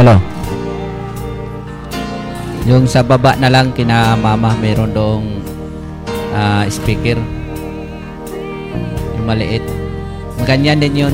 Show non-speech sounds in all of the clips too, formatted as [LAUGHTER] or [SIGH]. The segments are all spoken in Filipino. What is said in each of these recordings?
Hello? Yung sa baba na lang kina mama, meron dong ah, speaker. Yung maliit. Ganyan din yun.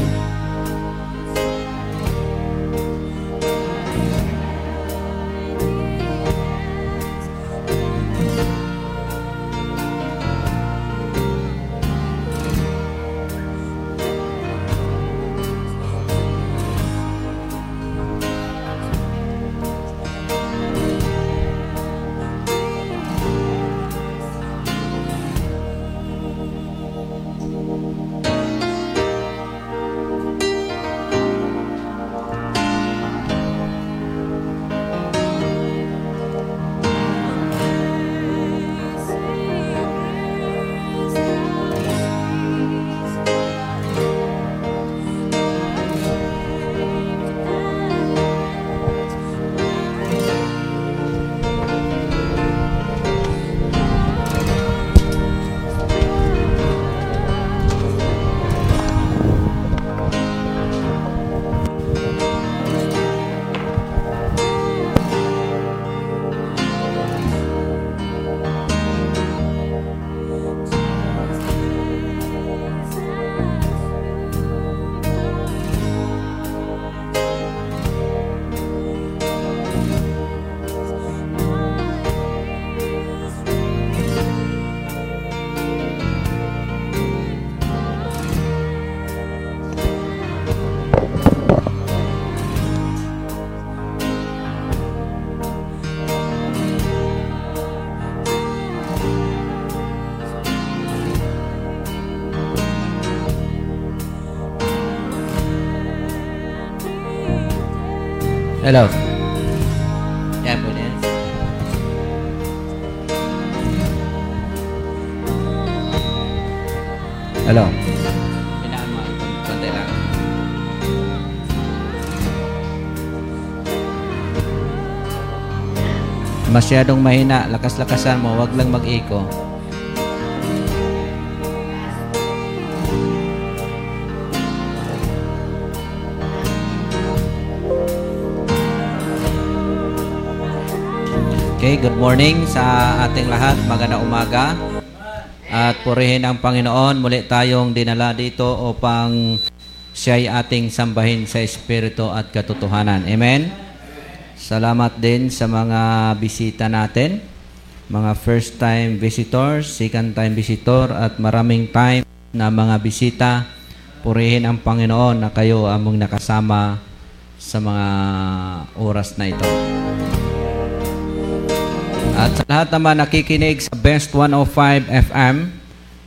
Hello? Yan. Hello? Pinaan mo. Konti lang. Masyadong mahina. Lakas-lakasan mo. Huwag lang mag-echo. Okay, good morning sa ating lahat. Magandang umaga. At purihin ang Panginoon. Muli tayong dinala dito upang siya'y ating sambahin sa Espiritu at katotohanan. Amen? Salamat din sa mga bisita natin. Mga first time visitors, second time visitor, at maraming time na mga bisita. Purihin ang Panginoon na kayo among nakasama sa mga oras na ito. At sa lahat naman nakikinig sa Best 105 FM,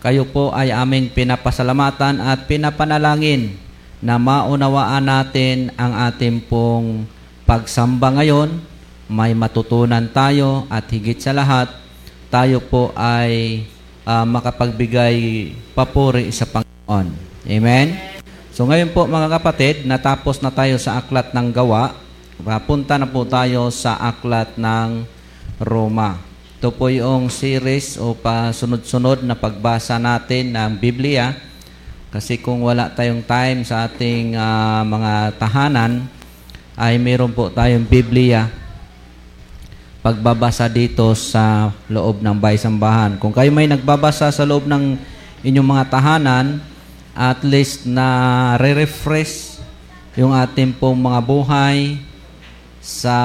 kayo po ay aming pinapasalamatan at pinapanalangin na maunawaan natin ang ating pong pagsamba ngayon. May matutunan tayo at higit sa lahat, tayo po ay ah, makapagbigay papuri sa Panginoon. Amen? So ngayon po mga kapatid, natapos na tayo sa aklat ng gawa. Papunta na po tayo sa aklat ng Roma. Ito po yung series o pasunod-sunod na pagbasa natin ng Biblia. Kasi kung wala tayong time sa ating ah, mga tahanan, ay meron po tayong Biblia pagbabasa dito sa loob ng baysambahan. Kung kayo may nagbabasa sa loob ng inyong mga tahanan, at least na re-refresh yung ating pong mga buhay sa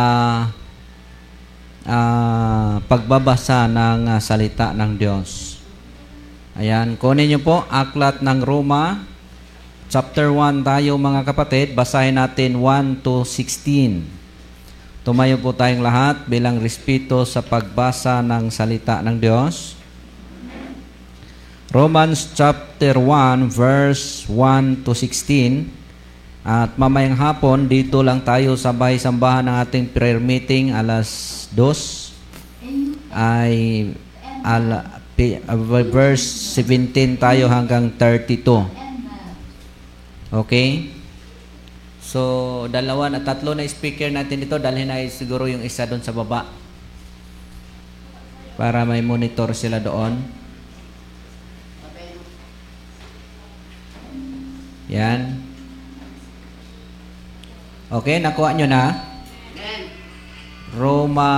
ah, pagbabasa ng ah, salita ng Diyos. Ayan, kunin niyo po aklat ng Roma chapter 1 tayo mga kapatid, basahin natin 1 to 16. Tumayo po tayong lahat bilang respeto sa pagbasa ng salita ng Diyos. Romans chapter 1 verse 1 to 16. At mamayang hapon, dito lang tayo sa bahay-sambahan ng ating prayer meeting alas 2. Ay ala, pi- uh, verse 17 tayo hanggang 32. Okay? So, dalawa na tatlo na speaker natin dito. Dalhin na siguro yung isa doon sa baba. Para may monitor sila doon. Yan. Okay, nakuha nyo na? Roma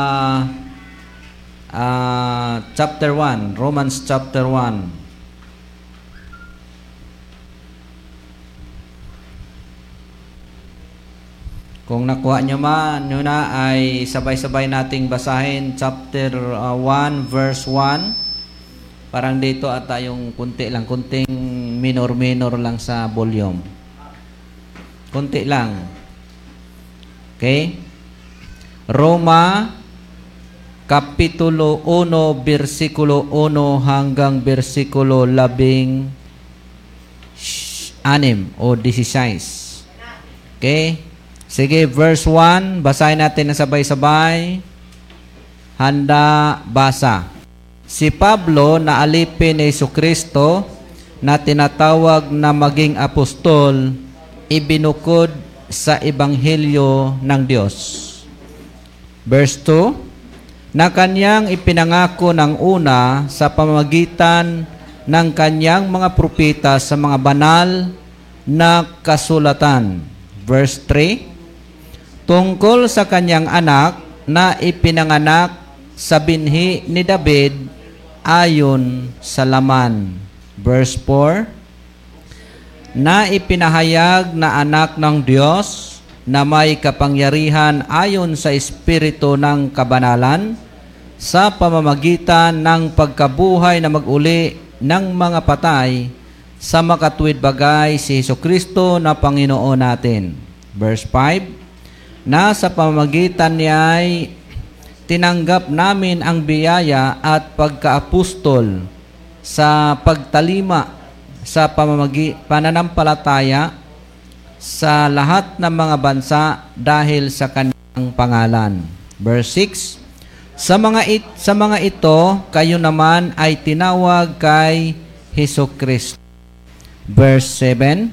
uh, chapter 1. Romans chapter 1. Kung nakuha nyo man nyo na ay sabay-sabay nating basahin chapter uh, 1 verse 1. Parang dito ata yung kunti lang, kunting minor-minor lang sa volume. Kunti lang. Okay? Roma Kapitulo 1, versikulo 1 hanggang versikulo 16 o 16. Okay? Sige, verse 1, basahin natin na sabay-sabay. Handa, basa. Si Pablo na alipin ni Kristo na tinatawag na maging apostol, ibinukod sa Ebanghelyo ng Diyos. Verse 2, na kanyang ipinangako ng una sa pamamagitan ng kanyang mga propeta sa mga banal na kasulatan. Verse 3, tungkol sa kanyang anak na ipinanganak sa binhi ni David ayon sa laman. Verse 4, na ipinahayag na anak ng Diyos na may kapangyarihan ayon sa Espiritu ng kabanalan sa pamamagitan ng pagkabuhay na maguli ng mga patay sa makatwid bagay si Heso Kristo na Panginoon natin. Verse 5, na sa pamamagitan niya ay tinanggap namin ang biyaya at pagkaapostol sa pagtalima sa pamamagi pananampalataya sa lahat ng mga bansa dahil sa kanyang pangalan. Verse 6 Sa mga it, sa mga ito kayo naman ay tinawag kay Heso Kristo. Verse 7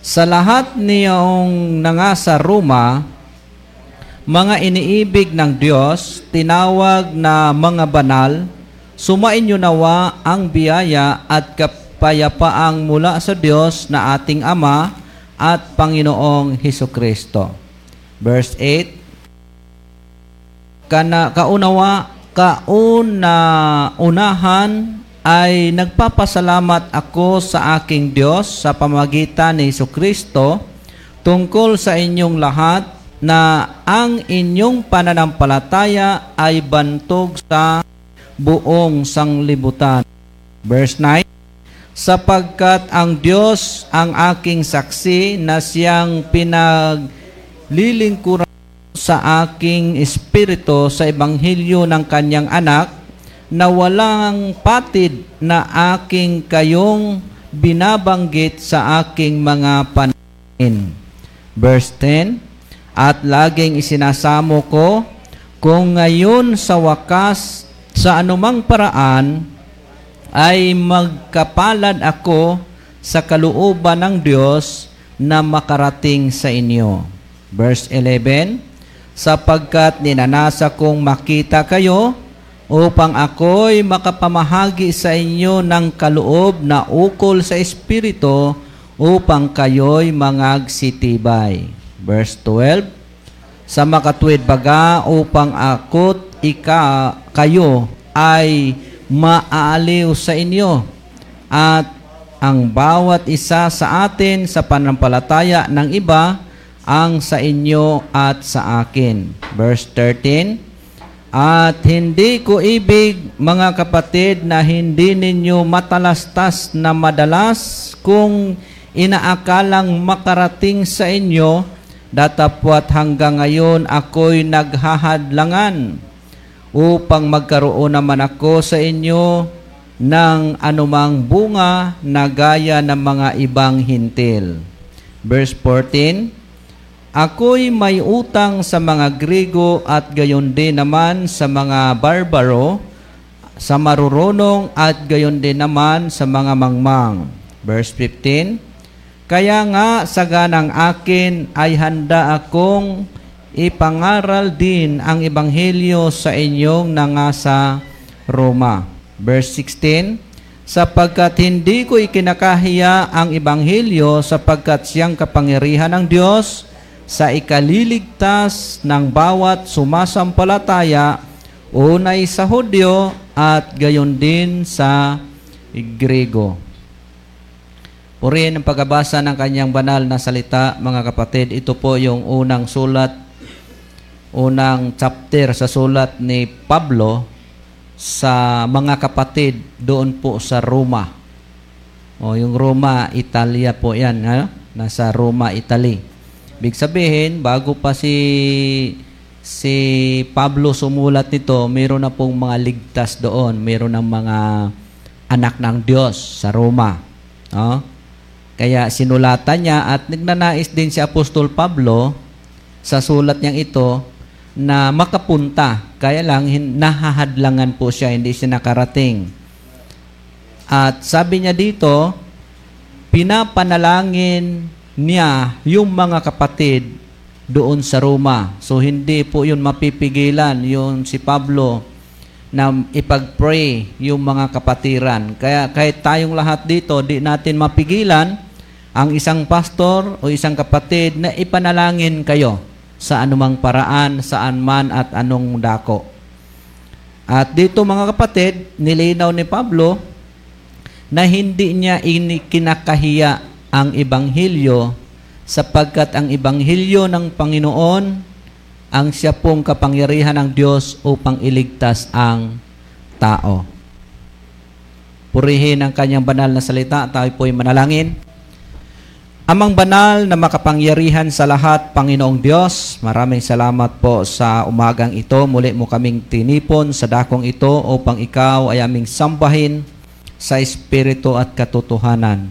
Sa lahat niyong nangasa Roma mga iniibig ng Diyos, tinawag na mga banal, sumain nyo nawa ang biyaya at kapayapaang mula sa Diyos na ating Ama at Panginoong Heso Kristo. Verse 8, Kana, kaunawa, kauna, unahan ay nagpapasalamat ako sa aking Diyos sa pamagitan ni Heso Kristo tungkol sa inyong lahat na ang inyong pananampalataya ay bantog sa buong sanglibutan. Verse 9, Sapagkat ang Diyos ang aking saksi na siyang pinaglilingkuran sa aking espiritu sa ebanghelyo ng kanyang anak na walang patid na aking kayong binabanggit sa aking mga paningin. Verse 10, at laging isinasamo ko kung ngayon sa wakas sa anumang paraan ay magkapalad ako sa kalooban ng Diyos na makarating sa inyo. Verse 11, Sapagkat ninanasa kong makita kayo upang ako'y makapamahagi sa inyo ng kaloob na ukol sa Espiritu upang kayo'y mangagsitibay. Verse 12, Sa makatwid baga upang akot ika kayo ay maaaliw sa inyo at ang bawat isa sa atin sa panampalataya ng iba ang sa inyo at sa akin. Verse 13, At hindi ko ibig, mga kapatid, na hindi ninyo matalastas na madalas kung inaakalang makarating sa inyo Datapwat hanggang ngayon ako'y naghahadlangan upang magkaroon naman ako sa inyo ng anumang bunga na gaya ng mga ibang hintil. Verse 14, Ako'y may utang sa mga Grigo at gayon din naman sa mga barbaro, sa marurunong at gayon din naman sa mga mangmang. Verse 15, kaya nga sa ganang akin ay handa akong ipangaral din ang ebanghelyo sa inyong nangasa Roma. Verse 16, sapagkat hindi ko ikinakahiya ang Ebanghelyo sapagkat siyang kapangyarihan ng Diyos sa ikaliligtas ng bawat sumasampalataya, unay sa Hudyo at gayon din sa Grego. Purihin ang pagbabasa ng kanyang banal na salita, mga kapatid. Ito po yung unang sulat, unang chapter sa sulat ni Pablo sa mga kapatid doon po sa Roma. O yung Roma, Italia po yan. Ha? Nasa Roma, Italy. Big sabihin, bago pa si si Pablo sumulat nito, meron na pong mga ligtas doon. Meron ng mga anak ng Diyos sa Roma. No? Kaya sinulatan niya at nagnanais din si Apostol Pablo sa sulat niyang ito na makapunta. Kaya lang, nahahadlangan po siya, hindi siya nakarating. At sabi niya dito, pinapanalangin niya yung mga kapatid doon sa Roma. So, hindi po yun mapipigilan, yung si Pablo, na ipag-pray yung mga kapatiran. Kaya kahit tayong lahat dito, di natin mapigilan ang isang pastor o isang kapatid na ipanalangin kayo sa anumang paraan, saan man at anong dako. At dito mga kapatid, nilinaw ni Pablo na hindi niya kinakahiya ang Ebanghelyo sapagkat ang Ebanghelyo ng Panginoon ang siya pong kapangyarihan ng Diyos upang iligtas ang tao. Purihin ang kanyang banal na salita, tayo po'y manalangin. Amang banal na makapangyarihan sa lahat, Panginoong Diyos, maraming salamat po sa umagang ito. Muli mo kaming tinipon sa dakong ito upang ikaw ay aming sambahin sa Espiritu at katotohanan.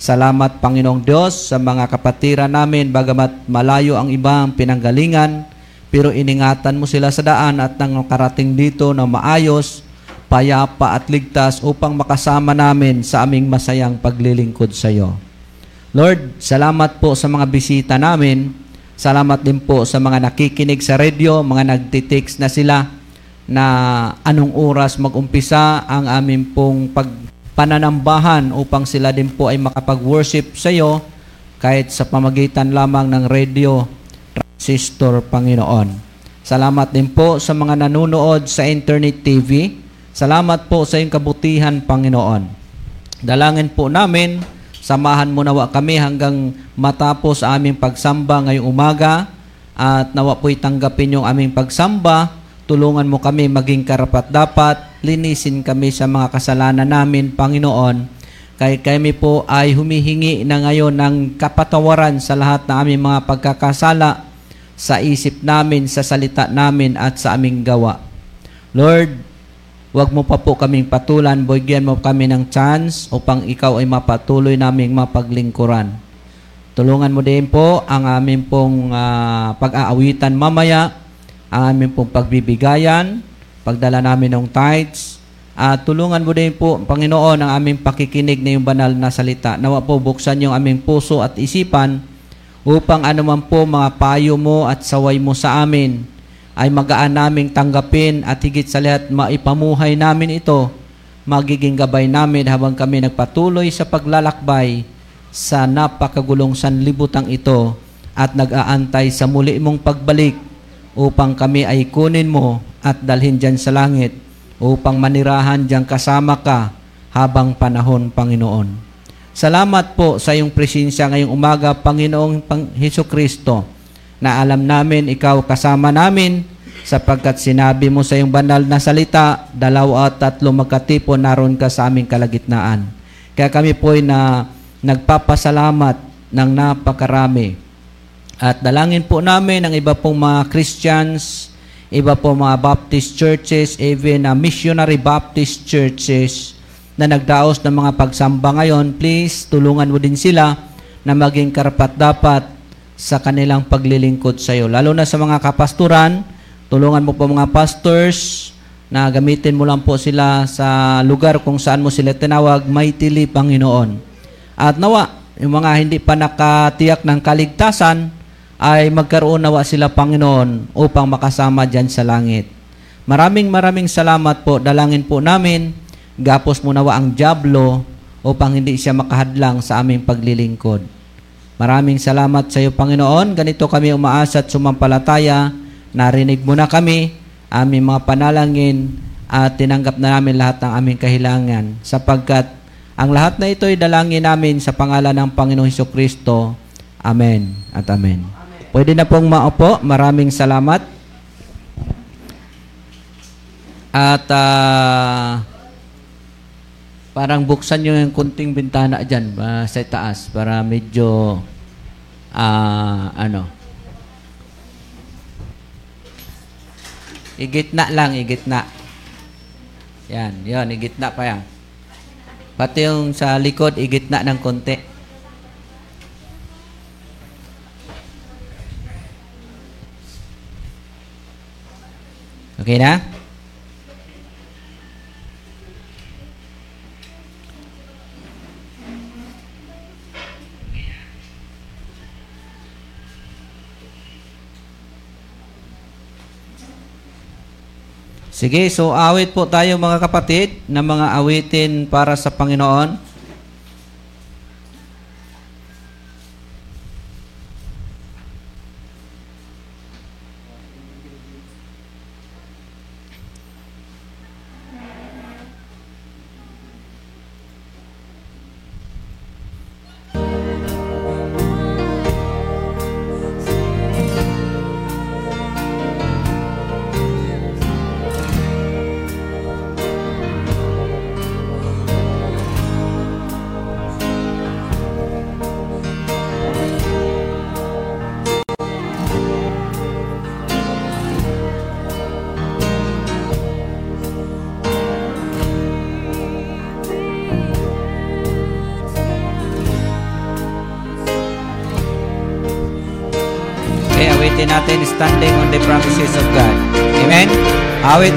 Salamat, Panginoong Diyos, sa mga kapatiran namin, bagamat malayo ang ibang pinanggalingan, pero iningatan mo sila sa daan at nang karating dito na maayos, payapa at ligtas upang makasama namin sa aming masayang paglilingkod sa iyo. Lord, salamat po sa mga bisita namin. Salamat din po sa mga nakikinig sa radio, mga nagtitext na sila na anong oras mag-umpisa ang aming pong pagpananambahan upang sila din po ay makapag-worship sa iyo kahit sa pamagitan lamang ng radio transistor, Panginoon. Salamat din po sa mga nanonood sa internet TV. Salamat po sa iyong kabutihan, Panginoon. Dalangin po namin Samahan mo nawa kami hanggang matapos aming pagsamba ngayong umaga at nawa po'y tanggapin yung aming pagsamba. Tulungan mo kami maging karapat dapat. Linisin kami sa mga kasalanan namin, Panginoon. Kaya kami po ay humihingi na ngayon ng kapatawaran sa lahat ng aming mga pagkakasala sa isip namin, sa salita namin at sa aming gawa. Lord, Huwag mo pa po kaming patulan, bigyan mo kami ng chance upang ikaw ay mapatuloy naming mapaglingkuran. Tulungan mo din po ang aming pong uh, pag-aawitan mamaya, ang aming pong pagbibigayan, pagdala namin ng tithes, at tulungan mo din po, Panginoon, ang aming pakikinig na yung banal na salita. Nawa po buksan yung aming puso at isipan upang anuman po mga payo mo at saway mo sa amin ay magaan naming tanggapin at higit sa lahat maipamuhay namin ito, magiging gabay namin habang kami nagpatuloy sa paglalakbay sa napakagulong sanlibutang ito at nag-aantay sa muli mong pagbalik upang kami ay kunin mo at dalhin dyan sa langit upang manirahan dyan kasama ka habang panahon, Panginoon. Salamat po sa iyong presensya ngayong umaga, Panginoong Pang Heso Kristo, na alam namin ikaw kasama namin sapagkat sinabi mo sa iyong banal na salita, dalawa at tatlo magkatipon naroon ka sa aming kalagitnaan. Kaya kami po ay na nagpapasalamat ng napakarami. At dalangin po namin ang iba pong mga Christians, iba po mga Baptist churches, even uh, missionary Baptist churches na nagdaos ng mga pagsamba ngayon, please tulungan mo din sila na maging karapat dapat sa kanilang paglilingkod sa iyo. Lalo na sa mga kapasturan, tulungan mo po mga pastors na gamitin mo lang po sila sa lugar kung saan mo sila tinawag, mightily Panginoon. At nawa, yung mga hindi pa nakatiyak ng kaligtasan, ay magkaroon nawa sila Panginoon upang makasama dyan sa langit. Maraming maraming salamat po. Dalangin po namin Gapos mo nawa ang jablo upang hindi siya makahadlang sa aming paglilingkod. Maraming salamat sa iyo, Panginoon. Ganito kami umaasa at sumampalataya. Narinig mo na kami, aming mga panalangin, at tinanggap na namin lahat ng aming kahilangan sapagkat ang lahat na ito ay dalangin namin sa pangalan ng Panginoong Heso Kristo. Amen at amen. amen. Pwede na pong maupo. Maraming salamat. At uh, parang buksan nyo yung kunting bintana dyan uh, sa taas para medyo uh, ano igitna lang, igitna. Yan, yon igitna pa yan. Pati yung sa likod, igitna ng konti. Okay na? Sige, so awit po tayo mga kapatid na mga awitin para sa Panginoon.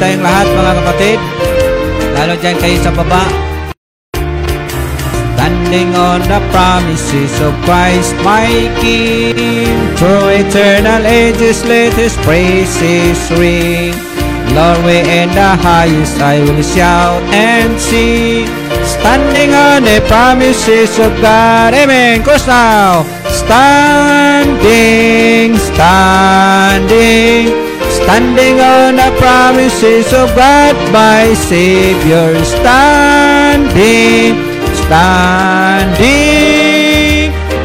Tayong lahat mga kapatid. Lalo dyan kayo sa baba. Standing on the promises of Christ my King. Through eternal ages let His praises ring. Lord, we in the highest I will shout and sing. Standing on the promises of God. Amen. Close now. Standing, standing, standing on the promises of God, my Savior. Standing, standing,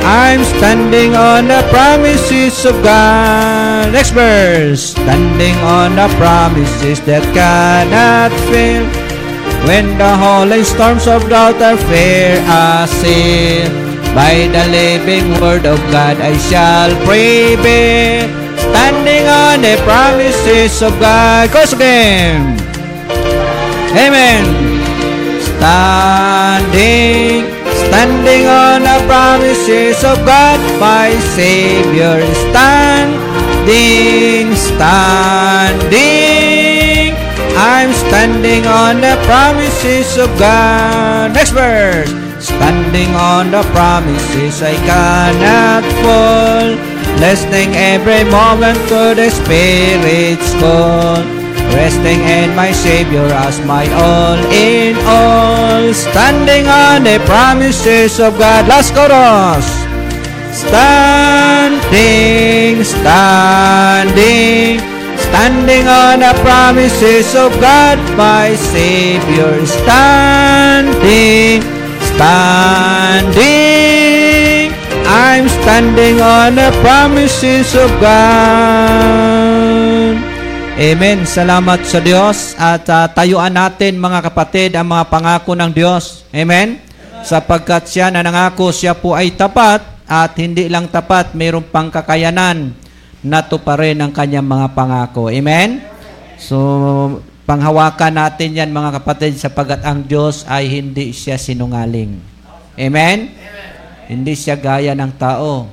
I'm standing on the promises of God. Next verse. Standing on the promises that cannot fail. When the holy storms of doubt are fair assail. By the living word of God I shall prevail, standing on the promises of God. Close again. Amen. Standing, standing on the promises of God, my Savior. Standing, standing. I'm standing on the promises of God. Next verse. Standing on the promises I cannot fall Listening every moment to the Spirit's call. Resting in my Savior as my all in all. Standing on the promises of God. Last chorus. Standing, standing. Standing on the promises of God My Savior. Standing standing. I'm standing on the promises of God. Amen. Salamat sa Diyos at uh, tayuan natin mga kapatid ang mga pangako ng Diyos. Amen. Sapagkat siya na nangako siya po ay tapat at hindi lang tapat, mayroong pang kakayanan na tuparin ang kanyang mga pangako. Amen. So Panghawakan natin yan mga kapatid sapagat ang Diyos ay hindi siya sinungaling. Amen? Amen. Hindi siya gaya ng tao.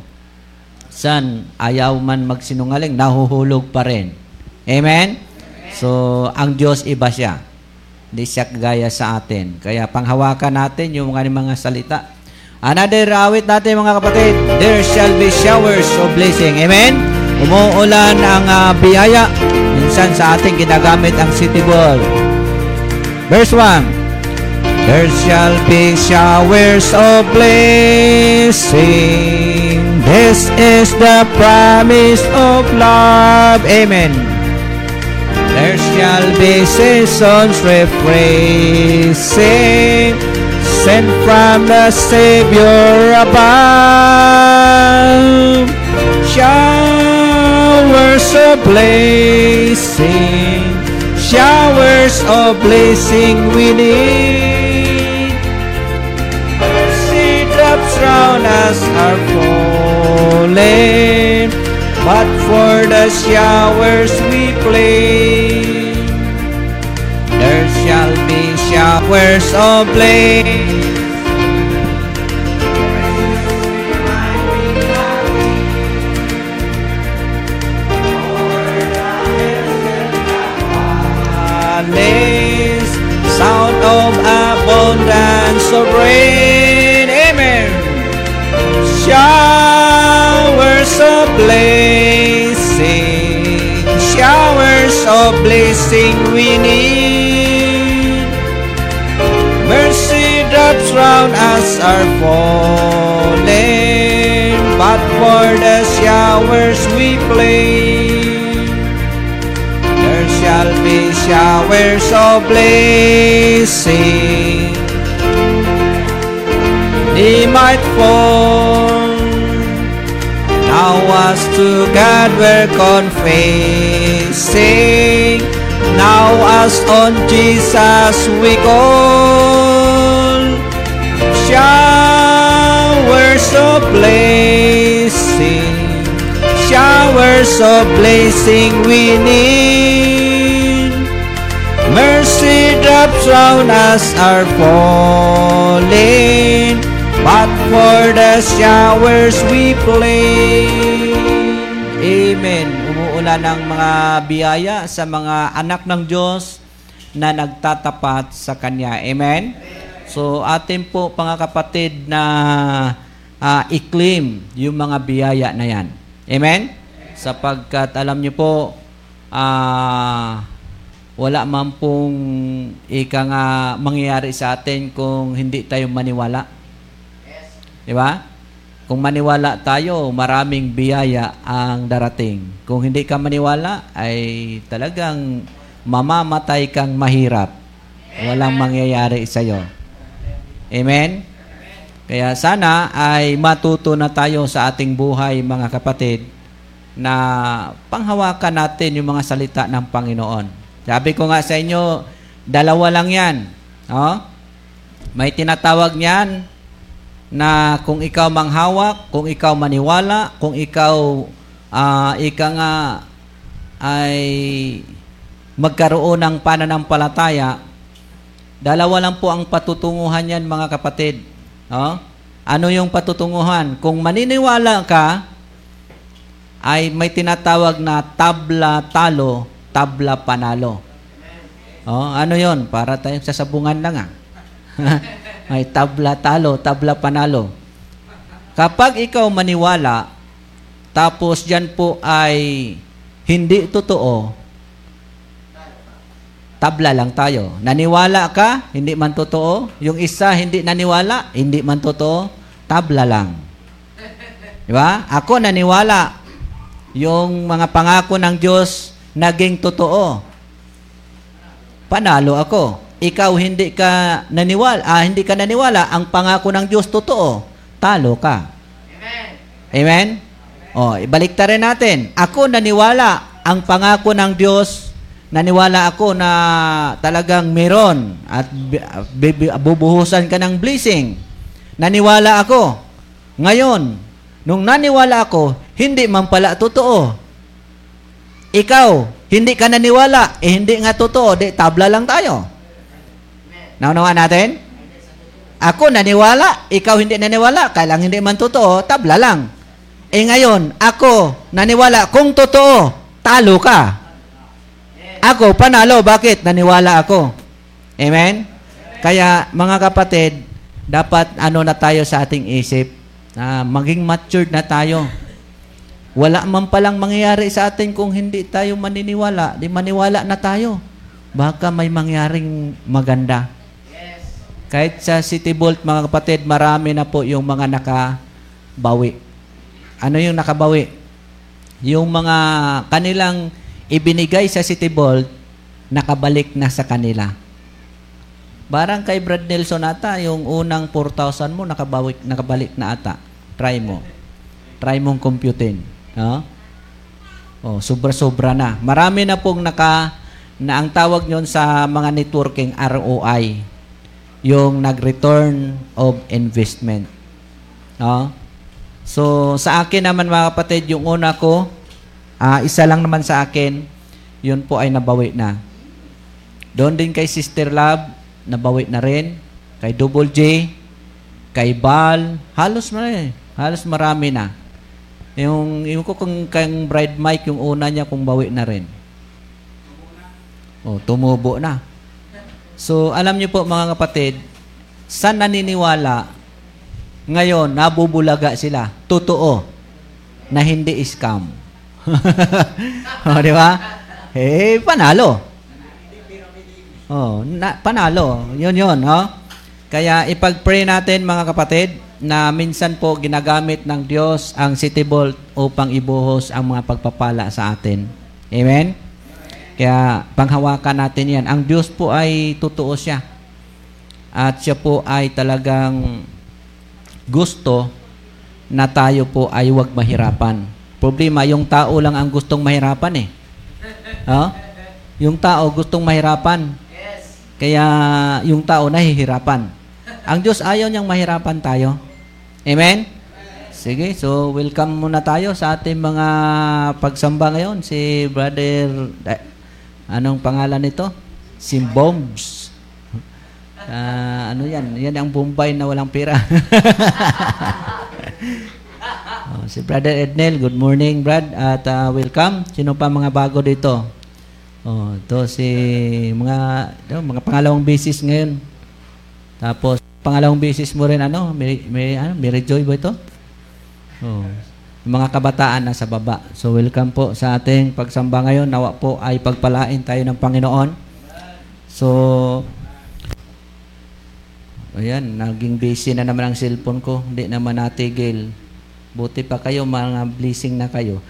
San ayaw man magsinungaling, nahuhulog pa rin. Amen? Amen? So, ang Diyos iba siya. Hindi siya gaya sa atin. Kaya panghawakan natin yung mga, mga salita. Another awit natin mga kapatid. There shall be showers of blessing. Amen? Umuulan ang uh, biyaya Minsan sa ating ginagamit ang city ball. Verse 1. There shall be showers of blessing. This is the promise of love. Amen. There shall be seasons refreshing, sent from the Savior above. Showers of blessing, showers of blessing we need. Drops round us are falling, but for the showers we play. There shall be showers of of abundance of rain. Showers of blessing, showers of blessing we need. Mercy drops round us are falling, but for the showers we play. There shall be showers of blessing. They might fall. Now us to God we're confessing. Now us on Jesus we call. Showers of blessing showers of blessing we need. Mercy drops round us are falling, but for the showers we play. Amen. Umuulan ng mga biyaya sa mga anak ng Diyos na nagtatapat sa Kanya. Amen? So, atin po, mga kapatid, na uh, i-claim yung mga biyaya na yan. Amen? Sapagkat alam niyo po, ah, wala man pong ika nga mangyayari sa atin kung hindi tayo maniwala. Di ba? Kung maniwala tayo, maraming biyaya ang darating. Kung hindi ka maniwala, ay talagang mamamatay kang mahirap. Walang mangyayari sa iyo. Amen? Kaya sana ay matuto na tayo sa ating buhay mga kapatid na panghawakan natin yung mga salita ng Panginoon. Sabi ko nga sa inyo, dalawa lang yan. No? May tinatawag niyan na kung ikaw manghawak, kung ikaw maniwala, kung ikaw uh, ika nga ay magkaroon ng pananampalataya, dalawa lang po ang patutunguhan yan mga kapatid. No? Ano yung patutunguhan? Kung maniniwala ka, ay may tinatawag na tabla talo, tabla panalo. Oh, ano yon? Para tayong sasabungan lang ah. [LAUGHS] may tabla talo, tabla panalo. Kapag ikaw maniwala, tapos diyan po ay hindi totoo, tabla lang tayo. Naniwala ka, hindi man totoo. Yung isa hindi naniwala, hindi man totoo, tabla lang. Di ba? Ako naniwala. Yung mga pangako ng Diyos naging totoo. Panalo ako. Ikaw hindi ka naniwala, ah, hindi ka naniwala, ang pangako ng Diyos totoo. Talo ka. Amen. Amen? Oh, ibalik rin natin. Ako naniwala, ang pangako ng Diyos naniwala ako na talagang meron at bubuhusan ka ng blessing. Naniwala ako. Ngayon, nung naniwala ako, hindi man pala totoo. Ikaw, hindi ka naniwala, eh hindi nga totoo, di tabla lang tayo. Naunawa natin? Ako naniwala, ikaw hindi naniwala, kailang hindi man totoo, tabla lang. Eh ngayon, ako naniwala, kung totoo, talo ka. Ako, panalo. Bakit? Naniwala ako. Amen? Kaya, mga kapatid, dapat ano na tayo sa ating isip, na maging matured na tayo. Wala man palang mangyayari sa atin kung hindi tayo maniniwala. Di maniwala na tayo. Baka may mangyaring maganda. Kahit sa City Vault, mga kapatid, marami na po yung mga nakabawi. Ano yung nakabawi? Yung mga kanilang ibinigay sa City Vault, nakabalik na sa kanila. Barang kay Brad Nelson ata, yung unang 4,000 mo, nakabalik, nakabalik na ata. Try mo. Try mong computin. No? Oh, sobra-sobra na. Marami na pong naka, na ang tawag nyon sa mga networking ROI, yung nag-return of investment. No? So, sa akin naman mga kapatid, yung una ko, uh, isa lang naman sa akin, yun po ay nabawi na. Doon din kay Sister Love, nabawi na rin. Kay Double J, kay Bal, halos marami. Halos marami na. Yung, yung ko kung kang bride Mike, yung una niya kung bawi na rin. Oh, tumubo na. So, alam niyo po mga kapatid, sa naniniwala, ngayon, nabubulaga sila. Totoo. Na hindi scam. [LAUGHS] oh, di ba? Eh, panalo. Oh, na, panalo. Yun yun, no? Kaya ipag-pray natin mga kapatid na minsan po ginagamit ng Diyos ang City Vault upang ibuhos ang mga pagpapala sa atin. Amen? Kaya panghawakan natin yan. Ang Diyos po ay totoo siya. At siya po ay talagang gusto na tayo po ay huwag mahirapan. Problema, yung tao lang ang gustong mahirapan eh. Oh? Yung tao gustong mahirapan. Kaya yung tao nahihirapan. Ang Diyos ayaw niyang mahirapan tayo. Amen? Sige, so welcome muna tayo sa ating mga pagsamba ngayon. Si Brother eh, Anong pangalan nito? Simbombs. Uh, ano yan? Yan ang Bombay na walang pera. [LAUGHS] oh, si Brother Ednel, good morning, Brad. At uh, welcome. Sino pa mga bago dito? Oh, to si mga no, mga pangalawang basis ngayon. Tapos pangalawang basis mo rin ano, may, may ano, Mary Joy ba ito? Oh, mga kabataan nasa baba. So welcome po sa ating pagsamba ngayon. Nawa po ay pagpalain tayo ng Panginoon. So, ayan, naging busy na naman ang cellphone ko. Hindi naman natigil. Buti pa kayo, mga blessing na kayo.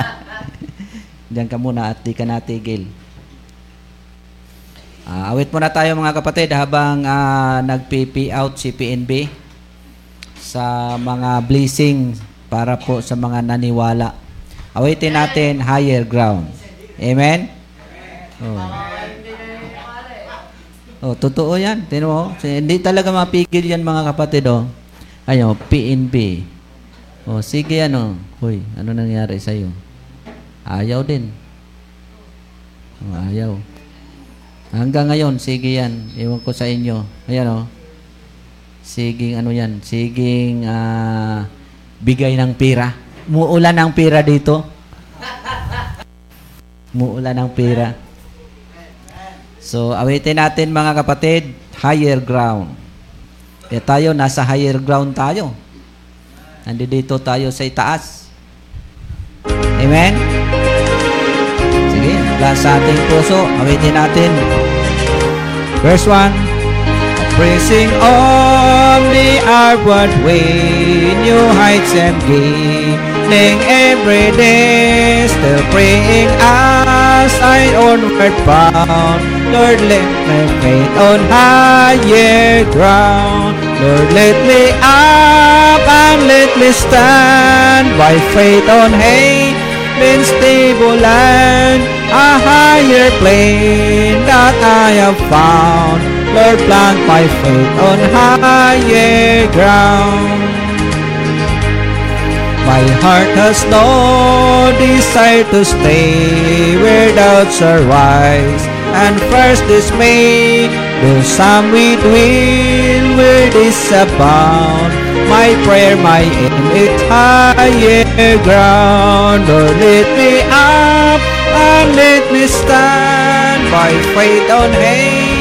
[LAUGHS] Diyan ka muna at di ka natigil. Uh, awit muna tayo mga kapatid habang uh, nag-PP out si PNB sa mga blessing para po sa mga naniwala. Awitin natin higher ground. Amen? Oh. Oh, totoo yan. Tino mo? Hindi talaga mapigil yan mga kapatid. Oh. Ayo, PNB. Oh, sige ano. Hoy, ano nangyari sa iyo? Ayaw din. Oh, ayaw. Hanggang ngayon, sige yan. Iwan ko sa inyo. Ayan oh. Siging ano yan? Siging ah uh, bigay ng pera. Muulan ng pera dito. Muulan ng pera. So, awitin natin mga kapatid, higher ground. Kaya tayo, nasa higher ground tayo. Nandito tayo sa itaas. Amen? Sige, plus sa ating puso, awitin natin. Verse 1. Pressing on the upward way, new heights and gaining every day, still praying as I onward bound. Lord, let my faith on higher ground. Lord, let me up and let me stand by faith on haven stable land, a higher plane that I have found. Lord, plant my faith on higher ground. My heart has no desire to stay where doubts arise and first dismay. Though some with will where disabound, my prayer, my aim is higher ground. Lord, lift me up and let me stand by faith on high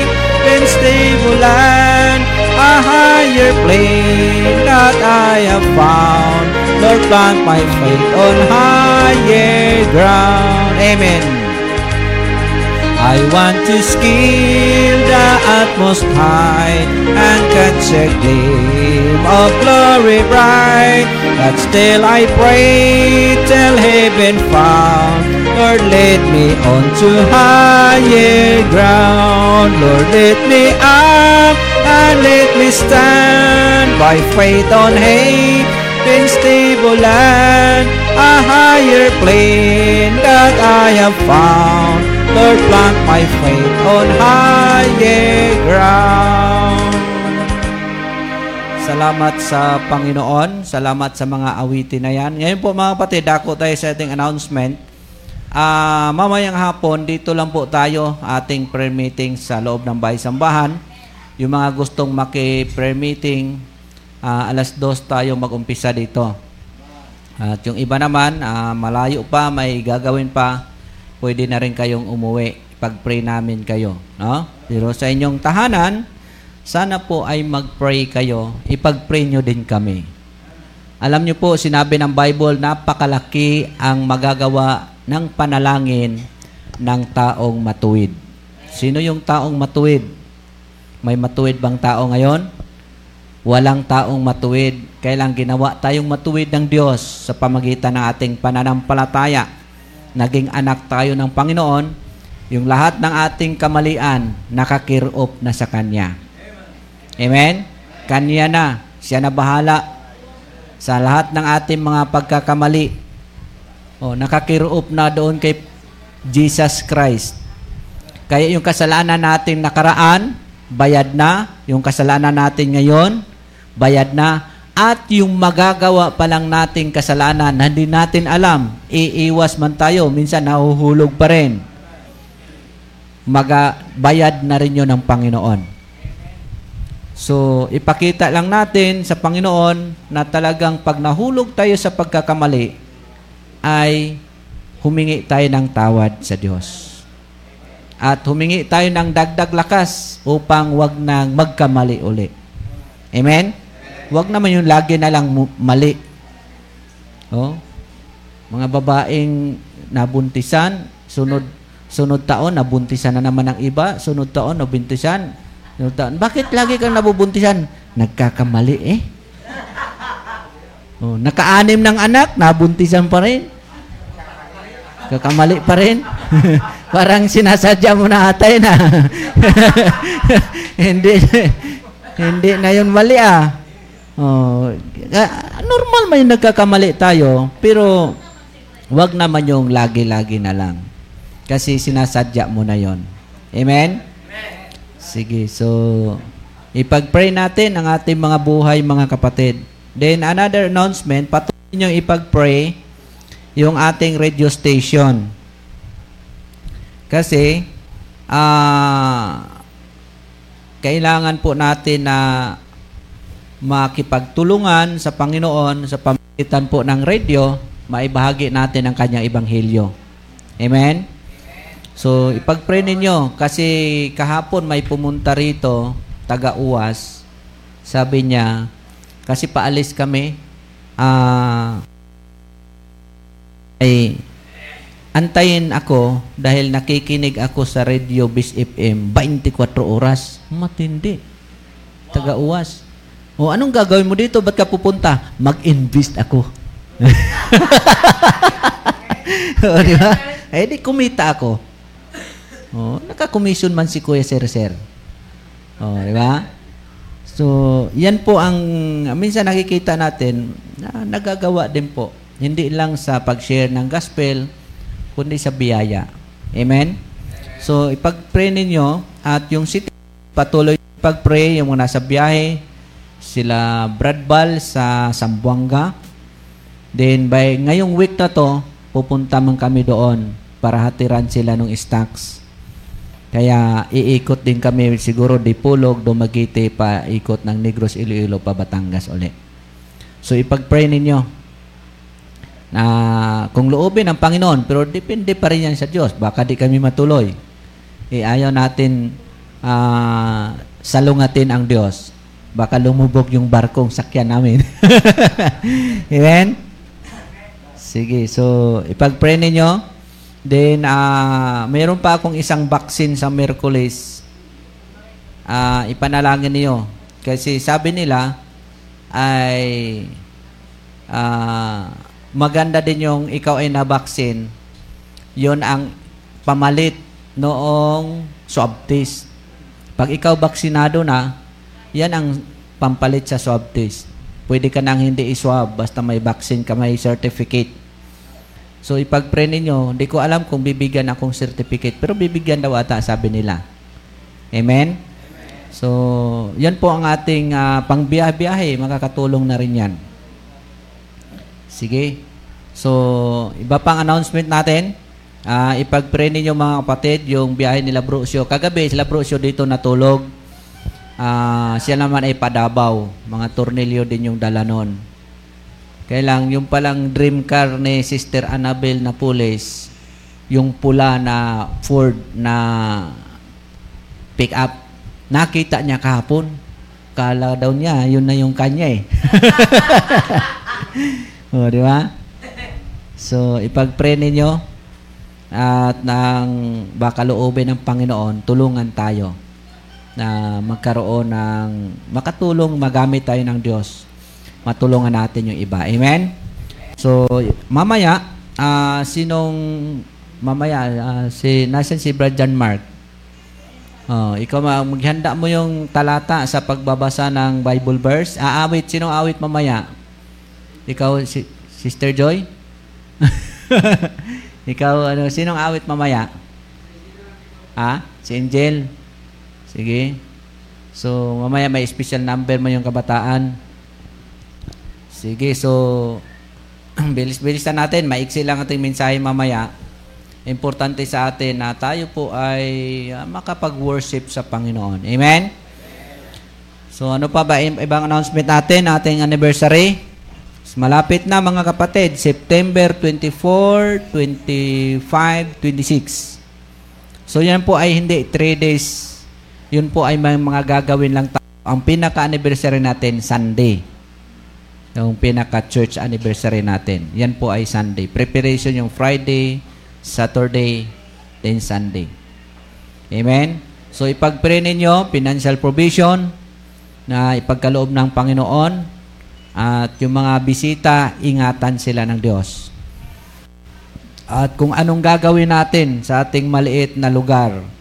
and stable land, a higher plane that I have found. Lord, plant my faith on higher ground. Amen. I want to scale the utmost height and catch a gleam of glory bright. But still I pray till heaven found. Lord, lead me on to higher ground. Lord, lead me up and let me stand by faith on high in stable land, a higher plane that I have found. Lord, plant my faith on higher ground. Salamat sa Panginoon. Salamat sa mga awitin na yan. Ngayon po mga kapatid, ako tayo sa ating announcement. Uh, mamayang hapon, dito lang po tayo ating prayer meeting sa loob ng bahay sambahan. Yung mga gustong maki-prayer meeting, uh, alas dos tayo mag-umpisa dito. At yung iba naman, uh, malayo pa, may gagawin pa, pwede na rin kayong umuwi. Pag-pray namin kayo. No? Pero sa inyong tahanan, sana po ay mag-pray kayo, ipag-pray nyo din kami. Alam nyo po, sinabi ng Bible, napakalaki ang magagawa ng panalangin ng taong matuwid. Sino yung taong matuwid? May matuwid bang tao ngayon? Walang taong matuwid. Kailang ginawa tayong matuwid ng Diyos sa pamagitan ng ating pananampalataya. Naging anak tayo ng Panginoon, yung lahat ng ating kamalian nakakirop na sa Kanya. Amen? Kanya na. Siya na bahala sa lahat ng ating mga pagkakamali. O, nakakiruop na doon kay Jesus Christ. Kaya yung kasalanan natin nakaraan, bayad na. Yung kasalanan natin ngayon, bayad na. At yung magagawa pa lang nating kasalanan na hindi natin alam, iiwas man tayo, minsan nahuhulog pa rin. Maga, bayad na rin yun ng Panginoon. So, ipakita lang natin sa Panginoon na talagang pag nahulog tayo sa pagkakamali, ay humingi tayo ng tawad sa Diyos. At humingi tayo ng dagdag lakas upang wag nang magkamali uli. Amen? Wag naman yung lagi na lang mali. Oh? Mga babaeng nabuntisan, sunod sunod taon nabuntisan na naman ng iba, sunod taon nabuntisan, bakit lagi kang nabubuntisan? Nagkakamali eh. Oh, naka-anim ng anak, nabuntisan pa rin. Kakamali pa rin. [LAUGHS] Parang sinasadya mo na atay na. [LAUGHS] hindi hindi na yun mali ah. Oh, normal man yung nagkakamali tayo, pero wag naman yung lagi-lagi na lang. Kasi sinasadya mo na yon. Amen? Sige, so ipag-pray natin ang ating mga buhay, mga kapatid. Then another announcement, patuloy niyo ipag-pray yung ating radio station. Kasi uh, kailangan po natin na makipagtulungan sa Panginoon sa pamagitan po ng radio, maibahagi natin ang kanyang ebanghelyo. Amen? So, ipag-pray ninyo kasi kahapon may pumunta rito, taga-uwas. Sabi niya, kasi paalis kami, uh, ay antayin ako dahil nakikinig ako sa Radio Bis FM 24 oras. Matindi. Taga-uwas. O anong gagawin mo dito? Ba't ka pupunta? Mag-invest ako. [LAUGHS] o, di ba? Eh, di kumita ako. Oh, naka-commission man si Kuya Sir Sir. Oh, di ba? So, yan po ang minsan nakikita natin na nagagawa din po. Hindi lang sa pag-share ng gospel, kundi sa biyaya. Amen? So, ipag-pray ninyo at yung city patuloy pag-pray yung mga nasa biyahe, sila Brad Bal sa Sambuanga. Then, by ngayong week na to, pupunta man kami doon para hatiran sila ng stocks. Kaya iikot din kami siguro Dipulog, Dumaguete pa ikot ng Negros Iloilo pa Batangas uli. So ipag-pray ninyo na kung loobin ng Panginoon, pero depende pa rin yan sa Diyos. Baka di kami matuloy. Eh, ayaw natin uh, salungatin ang Diyos. Baka lumubog yung barkong sakyan namin. [LAUGHS] Amen? Sige, so ipag-pray ninyo Then, uh, mayroon pa akong isang vaccine sa Merkulis. uh, ipanalangin niyo. Kasi sabi nila ay uh, maganda din yung ikaw ay nabaksin. Yun ang pamalit noong swab test. Pag ikaw baksinado na, yan ang pampalit sa swab test. Pwede ka nang hindi iswab basta may vaccine ka, may certificate. So ipag-pray ninyo, hindi ko alam kung bibigyan akong certificate, pero bibigyan daw ata, sabi nila. Amen? So, yan po ang ating uh, pangbiyahe-biyahe, makakatulong na rin yan. Sige. So, iba pang announcement natin. Uh, ipag-pray ninyo mga kapatid, yung biyahe nila Brucio. Kagabi, sila Brucio dito natulog. Uh, siya naman ay padabaw. Mga tornilyo din yung dala nun. Kaya lang, yung palang dream car ni Sister Annabel Napoles, yung pula na Ford na pick up, nakita niya kahapon. Kala daw niya, yun na yung kanya eh. [LAUGHS] o, di ba? So, ipag-pray ninyo at nang baka loobin ng Panginoon, tulungan tayo na magkaroon ng makatulong magamit tayo ng Diyos. Matulungan natin yung iba. Amen? So, mamaya, uh, sinong mamaya, uh, si, nasan si Brad John Mark? Oh, ikaw maghanda mo yung talata sa pagbabasa ng Bible verse. Aawit, sinong awit mamaya? Ikaw, si, Sister Joy? [LAUGHS] ikaw, ano, sinong awit mamaya? Ha? Si Angel? Sige. So, mamaya may special number mo yung kabataan. Sige, so, [CLEARS THROAT] bilis-bilis na natin. Maiksi lang ating mensahe mamaya. Importante sa atin na tayo po ay uh, makapag-worship sa Panginoon. Amen? So, ano pa ba ibang announcement natin, ating anniversary? Malapit na mga kapatid, September 24, 25, 26. So, yan po ay hindi 3 days yun po ay may mga gagawin lang tayo. Ang pinaka-anniversary natin, Sunday. Yung pinaka-church anniversary natin. Yan po ay Sunday. Preparation yung Friday, Saturday, then Sunday. Amen? So, ipag-pray ninyo, financial provision, na ipagkaloob ng Panginoon, at yung mga bisita, ingatan sila ng Diyos. At kung anong gagawin natin sa ating maliit na lugar,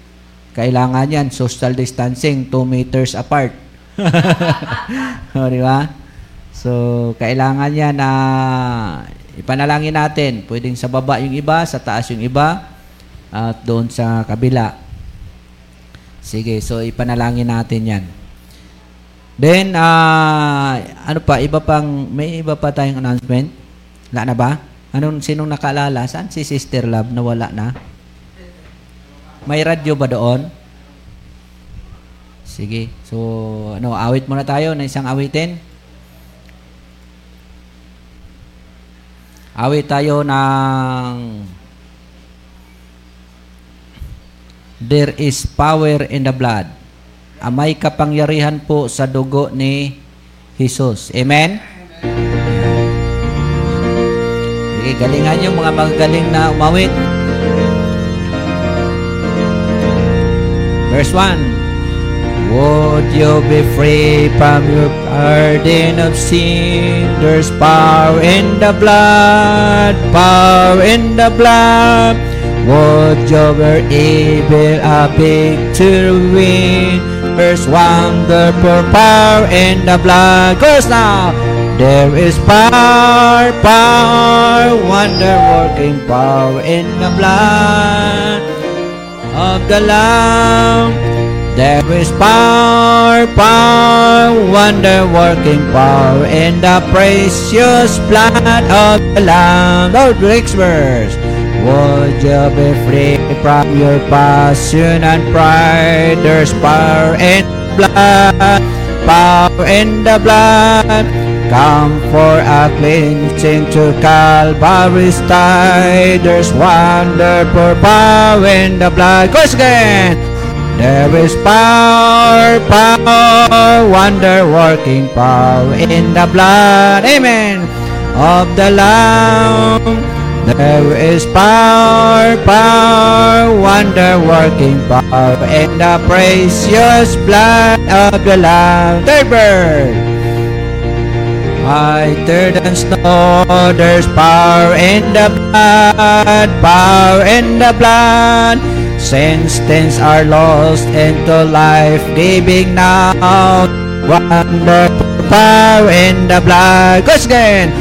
kailangan yan, social distancing, 2 meters apart. [LAUGHS] o, di ba? So, kailangan yan na ipanalangin natin. Pwedeng sa baba yung iba, sa taas yung iba, at doon sa kabila. Sige, so ipanalangin natin yan. Then, uh, ano pa, iba pang, may iba pa tayong announcement? Wala na ba? Anong, sinong nakaalala? Saan si Sister Love? Nawala na? May radyo ba doon? Sige. So, ano, awit muna tayo na isang awitin. Awit tayo ng There is power in the blood. Amay kapangyarihan po sa dugo ni Jesus. Amen? Sige, galingan yung mga magagaling na umawit. Verse 1 Would you be free from your burden of sin? There's power in the blood, power in the blood. Would you be able a victory win? Verse 1. There's wonderful power in the blood. Chorus now. There is power, power, wonder working power in the blood of the Lamb. There is power, power, wonder-working power in the precious blood of the Lamb. Oh, Lord, next verse. Would you be free from your passion and pride? There's power in blood, power in the blood. Come for a cleansing to Calvary's tide. There's wonderful power in the blood. Goes again. There is power, power, wonder-working power in the blood. Amen. Of the Lamb. There is power, power, wonder working power in the precious blood of the Lamb. Third bird. Whiter than snow, there's power in the blood, power in the blood. Since things are lost into life, giving now wonderful power in the blood. Goes again.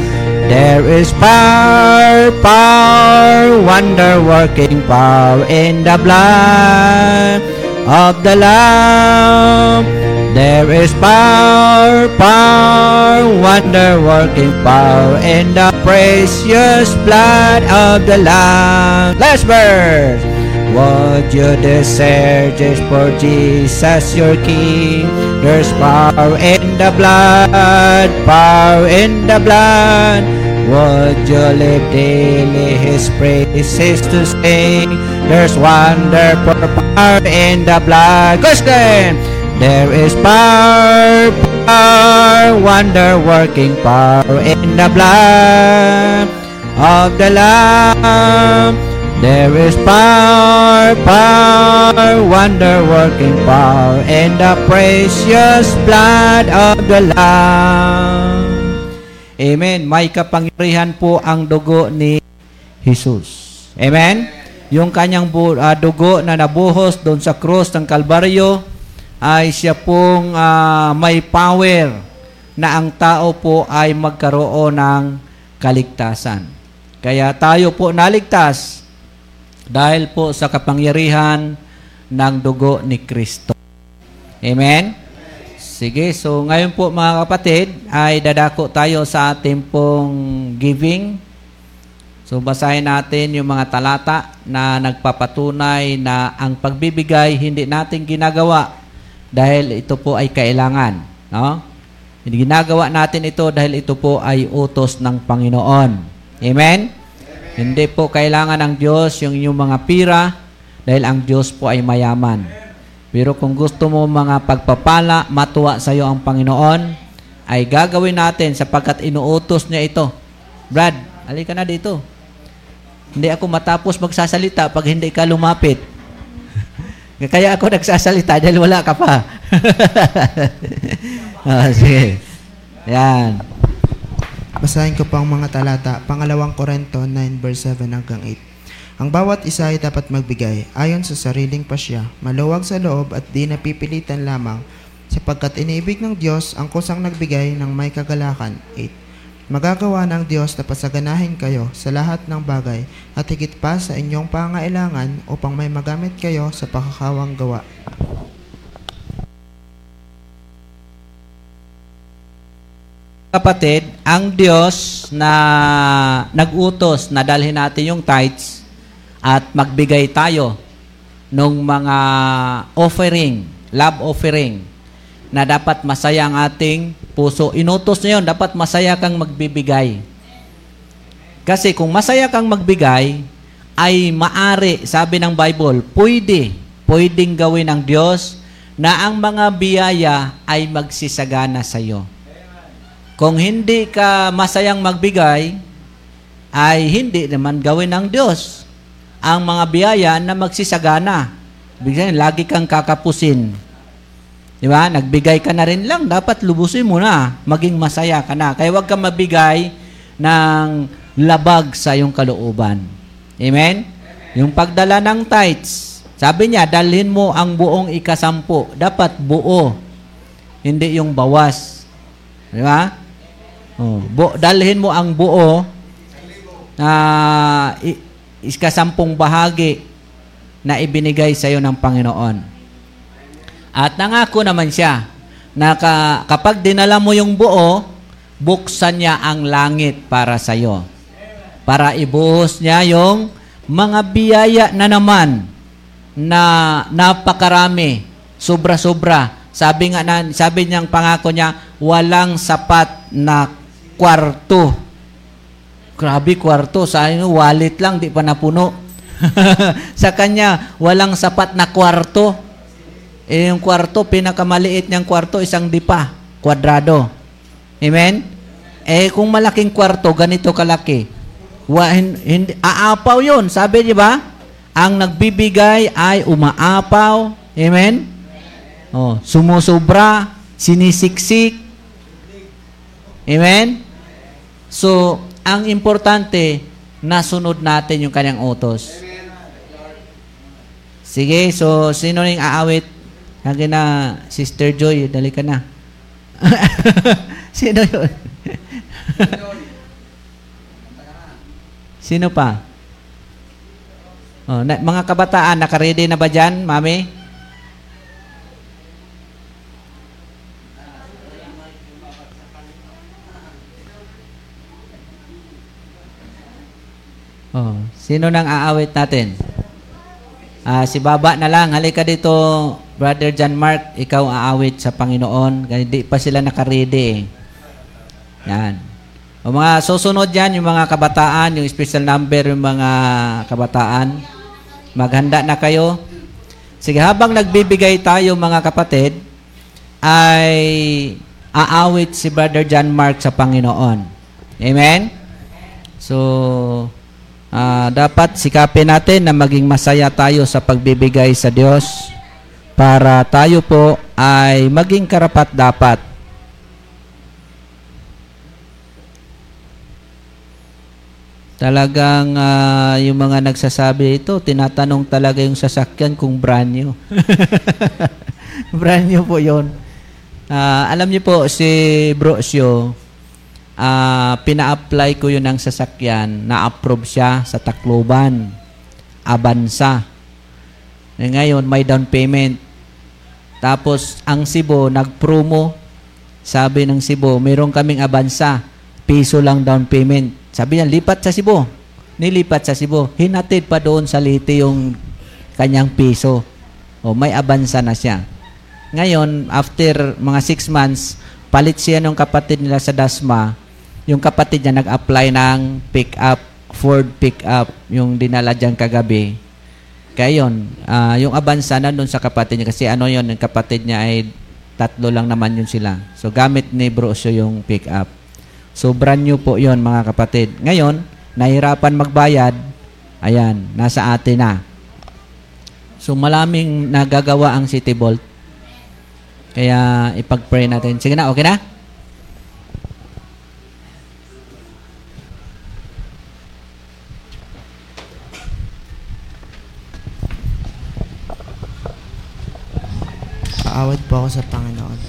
There is power, power, wonder working power in the blood of the Lamb. There is power, power, wonder working power in the precious blood of the Lamb. Last verse. What you desire just for Jesus your King. There's power in the blood, power in the blood. Would you live daily His praises to sing? There's wonderful power in the blood. Question. There is power, power, wonder working power in the blood of the Lamb. There is power, power, wonder working power in the precious blood of the Lamb. Amen. May kapangyarihan po ang dugo ni Jesus. Amen. Yung kanyang ah, dugo na nabuhos doon sa cross ng Kalbaryo ay siya pong ah, may power na ang tao po ay magkaroon ng kaligtasan. Kaya tayo po naligtas dahil po sa kapangyarihan ng dugo ni Kristo. Amen? Sige, so ngayon po mga kapatid, ay dadako tayo sa ating pong giving. So basahin natin yung mga talata na nagpapatunay na ang pagbibigay hindi natin ginagawa dahil ito po ay kailangan. No? Hindi ginagawa natin ito dahil ito po ay utos ng Panginoon. Amen? Hindi po kailangan ng Diyos yung inyong mga pira dahil ang Diyos po ay mayaman. Pero kung gusto mo mga pagpapala, matuwa sa iyo ang Panginoon, ay gagawin natin sapagkat inuutos niya ito. Brad, halika na dito. Hindi ako matapos magsasalita pag hindi ka lumapit. Kaya ako nagsasalita dahil wala ka pa. [LAUGHS] ah, sige. Yan. Basahin ko pang mga talata, pangalawang Korento 9 verse 7 hanggang 8. Ang bawat isa ay dapat magbigay ayon sa sariling pasya, maluwag sa loob at di napipilitan lamang, sapagkat iniibig ng Diyos ang kusang nagbigay ng may kagalakan. 8. Magagawa ng Diyos na pasaganahin kayo sa lahat ng bagay at higit pa sa inyong pangailangan upang may magamit kayo sa pakakawang gawa. Kapatid, ang Diyos na nag-utos na dalhin natin yung tithes at magbigay tayo ng mga offering, love offering, na dapat masaya ang ating puso. Inutos niya yun, dapat masaya kang magbibigay. Kasi kung masaya kang magbigay, ay maari, sabi ng Bible, pwede, pwedeng gawin ng Diyos na ang mga biyaya ay magsisagana sa iyo. Kung hindi ka masayang magbigay, ay hindi naman gawin ng Diyos ang mga biyaya na magsisagana. Bigyan, lagi kang kakapusin. Di ba? Nagbigay ka na rin lang, dapat lubusin mo na, maging masaya ka na. Kaya huwag ka mabigay ng labag sa iyong kalooban. Amen? Yung pagdala ng tithes, sabi niya, dalhin mo ang buong ikasampu. Dapat buo, hindi yung bawas. Di ba? Oh, bu- dalhin mo ang buo na i- ikasampung bahagi na ibinigay sa iyo ng Panginoon. At nangako naman siya na ka- kapag dinala mo yung buo, buksan niya ang langit para sa iyo. Para ibuhos niya yung mga biyaya na naman na napakarami, sobra-sobra. Sabi nga na, sabi niyang pangako niya, walang sapat na kwarto. Grabe kwarto, sa ano, wallet lang, di pa napuno. [LAUGHS] sa kanya, walang sapat na kwarto. Eh, yung kwarto, pinakamaliit niyang kwarto, isang dipa, kwadrado. Amen? Eh, kung malaking kwarto, ganito kalaki. Wa, hin- hindi, aapaw yun. Sabi, di ba? Ang nagbibigay ay umaapaw. Amen? Oh, sumusobra, sinisiksik. Amen? So, ang importante, nasunod natin yung kanyang utos. Sige, so sino yung aawit? Hanggang na, Sister Joy, dali ka na. [LAUGHS] sino yun? [LAUGHS] sino pa? Oh, na, mga kabataan, nakaredy na ba dyan, mami? Oh, sino nang aawit natin? Ah, si Baba na lang. Halika dito, Brother John Mark. Ikaw aawit sa Panginoon. Hindi pa sila nakaredy eh. Yan. O mga susunod yan, yung mga kabataan, yung special number, yung mga kabataan. Maghanda na kayo. Sige, habang nagbibigay tayo mga kapatid, ay aawit si Brother John Mark sa Panginoon. Amen? So, ah, dapat sikapin natin na maging masaya tayo sa pagbibigay sa Diyos para tayo po ay maging karapat dapat. Talagang ah, yung mga nagsasabi ito, tinatanong talaga yung sasakyan kung brand new. [LAUGHS] brand new po yon. Ah, alam niyo po, si Brosio, ah, pina-apply ko yun ng sasakyan, na-approve siya sa Tacloban, Abansa. Eh, ngayon, may down payment. Tapos, ang Cebu, nag-promo. Sabi ng Cebu, meron kaming Abansa, piso lang down payment. Sabi niya, lipat sa Cebu. Nilipat sa Cebu. Hinatid pa doon sa Leyte yung kanyang piso. O, may Abansa na siya. Ngayon, after mga six months, palit siya ng kapatid nila sa Dasma. Yung kapatid niya nag-apply ng pick-up, Ford pick-up, yung dinala dyan kagabi. Kaya yun, ah, yung Avanza na doon sa kapatid niya. Kasi ano yun, yung kapatid niya ay tatlo lang naman yun sila. So, gamit ni Brosyo yung pick-up. So, brand new po yon mga kapatid. Ngayon, nahirapan magbayad, ayan, nasa atin na. So, malaming nagagawa ang City Vault. Kaya ipag-pray natin. Sige na, okay na? Aawit po ako sa Panginoon.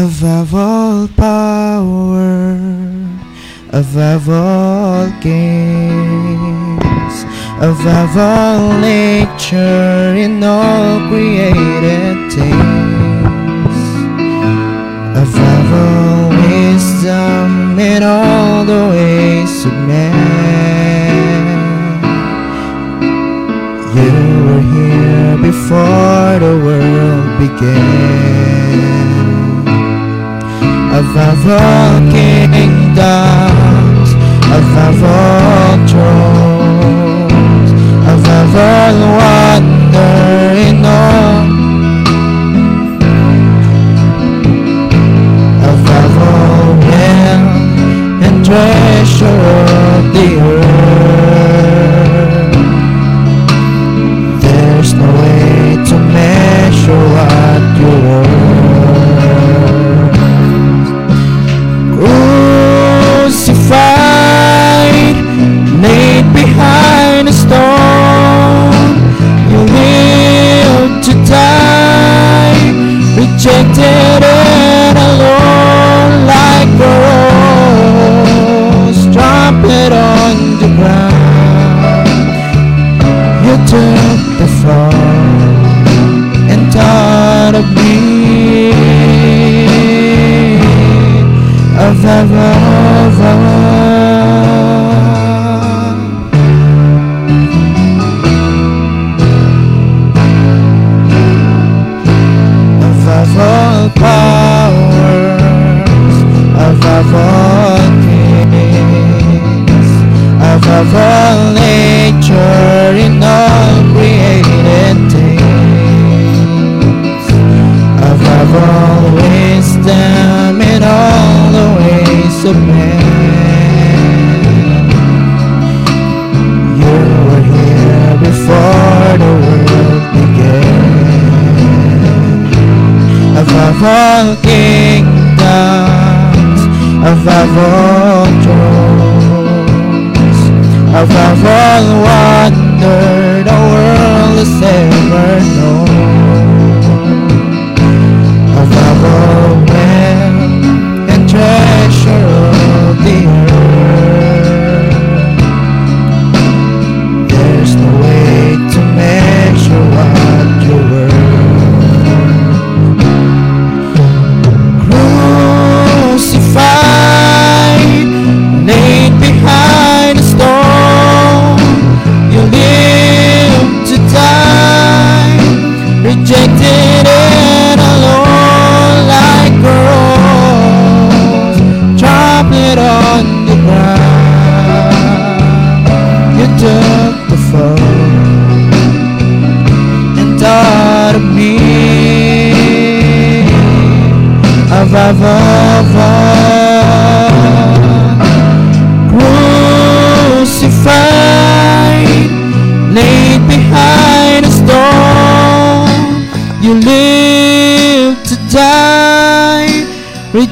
Above all power, above all kings, above all nature in all created things, above all wisdom in all the ways of man. You were here before the world began. Above all kingdoms, above all thrones, above all wonder in all, above all wealth and treasure of the earth. Of a favor, a.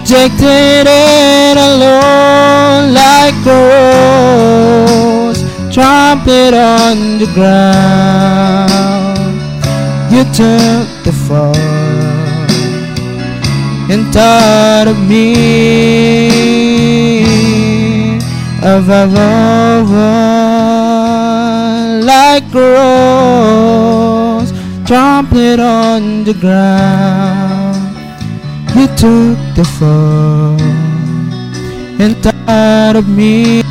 rejected and alone like a rose, trampled on the ground. You took the fall and taught of me of a like a rose trampled on the ground. You took fall and taught of me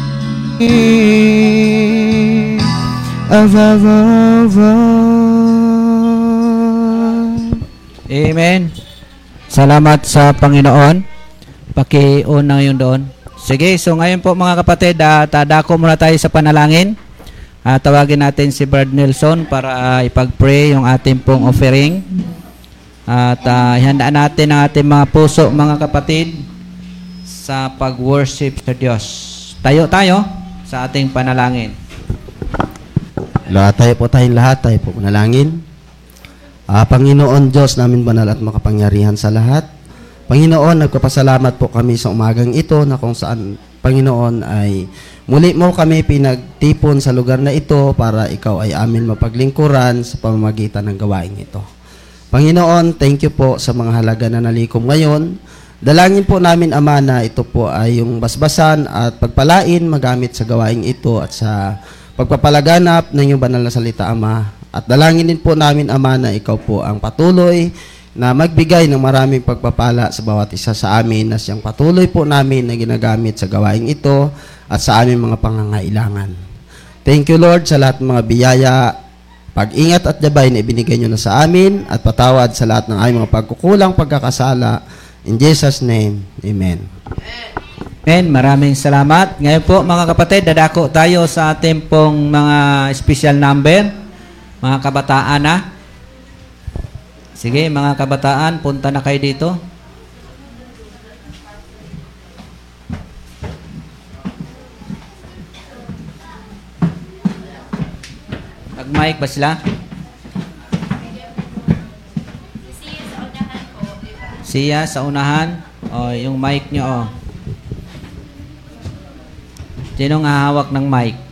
Amen. Salamat sa Panginoon. Paki-on na ngayon doon. Sige, so ngayon po mga kapatid, uh, tadako muna tayo sa panalangin. Ah, tawagin natin si Brad Nelson para ah, ipag-pray yung ating pong offering. At uh, ihandaan natin ang ating mga puso, mga kapatid, sa pag-worship sa Diyos. Tayo tayo sa ating panalangin. Lahat tayo po tayong lahat, tayo po manalangin. Ah, Panginoon Diyos namin banal at makapangyarihan sa lahat. Panginoon, nagpapasalamat po kami sa umagang ito na kung saan, Panginoon, ay muli mo kami pinagtipon sa lugar na ito para ikaw ay amin mapaglingkuran sa pamamagitan ng gawain ito. Panginoon, thank you po sa mga halaga na nalikom ngayon. Dalangin po namin, Ama, na ito po ay yung basbasan at pagpalain magamit sa gawain ito at sa pagpapalaganap ng iyong banal na salita, Ama. At dalangin din po namin, Ama, na ikaw po ang patuloy na magbigay ng maraming pagpapala sa bawat isa sa amin na siyang patuloy po namin na ginagamit sa gawain ito at sa aming mga pangangailangan. Thank you, Lord, sa lahat ng mga biyaya, pag-ingat at gabay na ibinigay nyo na sa amin at patawad sa lahat ng aming mga pagkukulang, pagkakasala. In Jesus' name, Amen. Amen. Maraming salamat. Ngayon po mga kapatid, dadako tayo sa ating pong mga special number. Mga kabataan na. Sige, mga kabataan, punta na kayo dito. Nag-mic ba sila? Siya sa unahan. O, yung mic nyo, o. Sinong hahawak ng mic?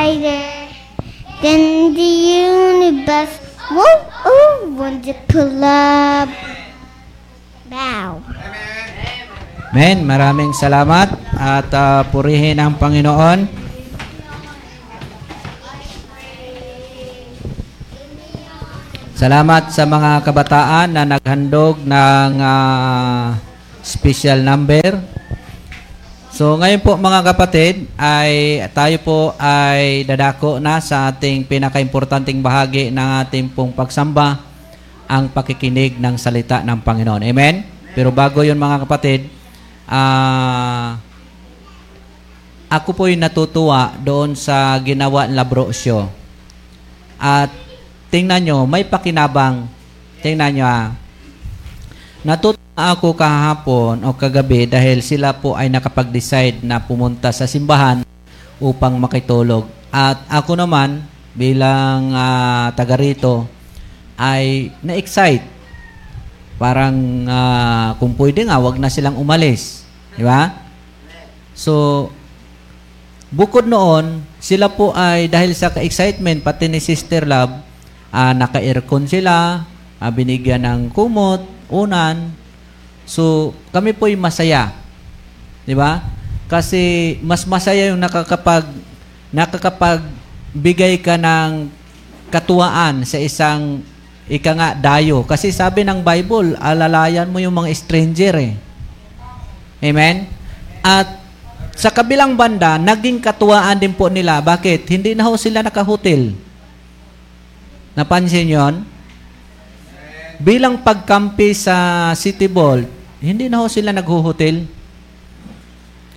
Wider than the universe. Whoa, oh, wonderful love. Bow. Amen. Maraming salamat at ah, purihin ang Panginoon. Salamat sa mga kabataan na naghandog ng ah, special number. So ngayon po mga kapatid ay tayo po ay dadako na sa ating pinakaimportanteng bahagi ng ating pong pagsamba ang pakikinig ng salita ng Panginoon. Amen? Pero bago yon mga kapatid, ah ako po'y natutuwa doon sa ginawa ng Labrosyo. At tingnan nyo, may pakinabang. Tingnan nyo ah. Natutuwa ako kahapon o kagabi dahil sila po ay nakapag-decide na pumunta sa simbahan upang makitulog. At ako naman, bilang ah, taga rito, ay na-excite. Parang ah, kung pwede nga, wag na silang umalis. Di ba? So, bukod noon, sila po ay dahil sa ka-excitement, pati ni Sister Love, ah, naka-aircon sila, ah, binigyan ng kumot, unan. So, kami po ay masaya. Di ba? Kasi mas masaya yung nakakapag nakakapag bigay ka ng katuwaan sa isang ika nga dayo. Kasi sabi ng Bible, alalayan mo yung mga stranger eh. Amen? At sa kabilang banda, naging katuwaan din po nila. Bakit? Hindi na ho sila nakahotel. Napansin yon? Bilang pagkampi sa City Vault, hindi na ho sila naghuhotel.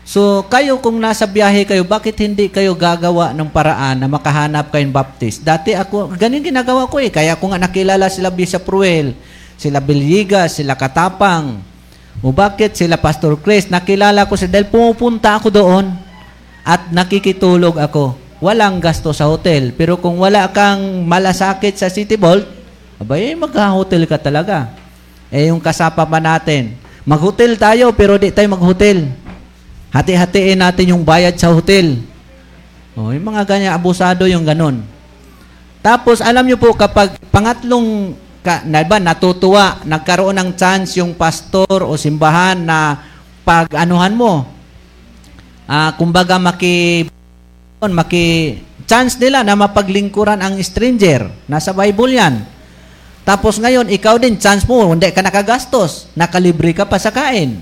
So, kayo kung nasa biyahe kayo, bakit hindi kayo gagawa ng paraan na makahanap kayong baptist? Dati ako, ganyan ginagawa ko eh. Kaya ko nga nakilala sila Bishop Ruel, sila Bilyigas, sila Katapang, o bakit sila Pastor Chris, nakilala ko sila dahil pumupunta ako doon at nakikitulog ako. Walang gasto sa hotel. Pero kung wala kang malasakit sa City Vault, abay, mag-hotel ka talaga. Eh, yung kasapa pa natin, mag-hotel tayo pero di tayo mag-hotel. Hati-hatiin natin yung bayad sa hotel. Oh, yung mga ganyan, abusado yung ganun. Tapos, alam nyo po, kapag pangatlong, ka, na ba, natutuwa, nagkaroon ng chance yung pastor o simbahan na pag-anuhan mo, ah, kumbaga maki, maki, chance nila na mapaglingkuran ang stranger. Nasa Bible yan. Tapos ngayon, ikaw din, chance mo, hindi ka nakagastos. Nakalibre ka pa sa kain.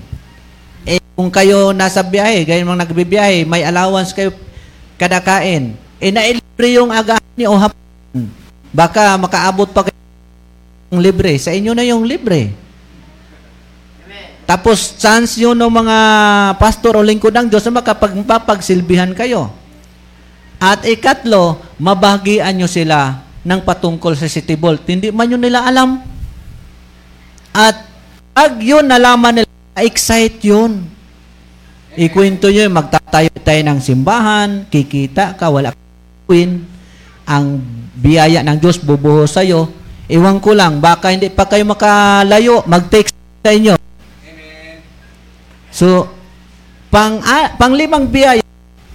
Eh, kung kayo nasa biyahe, kayo mga nagbibiyahe, may allowance kayo kada kain. Eh, nailibre yung agahan niyo o hapon. Baka makaabot pa kayo ng libre. Sa inyo na yung libre. Tapos, chance yun ng mga pastor o lingkod ng Diyos na makapagsilbihan kayo. At ikatlo, mabagian nyo sila ng patungkol sa City Vault. Hindi man yun nila alam. At pag yun nalaman nila, excite yun. Ikwento nyo magtatayo tayo ng simbahan, kikita ka, wala kawin, ang biyaya ng Diyos bubuhos sa'yo. Iwan ko lang, baka hindi pa kayo makalayo, mag-text sa inyo. So, pang, ah, pang limang biyaya,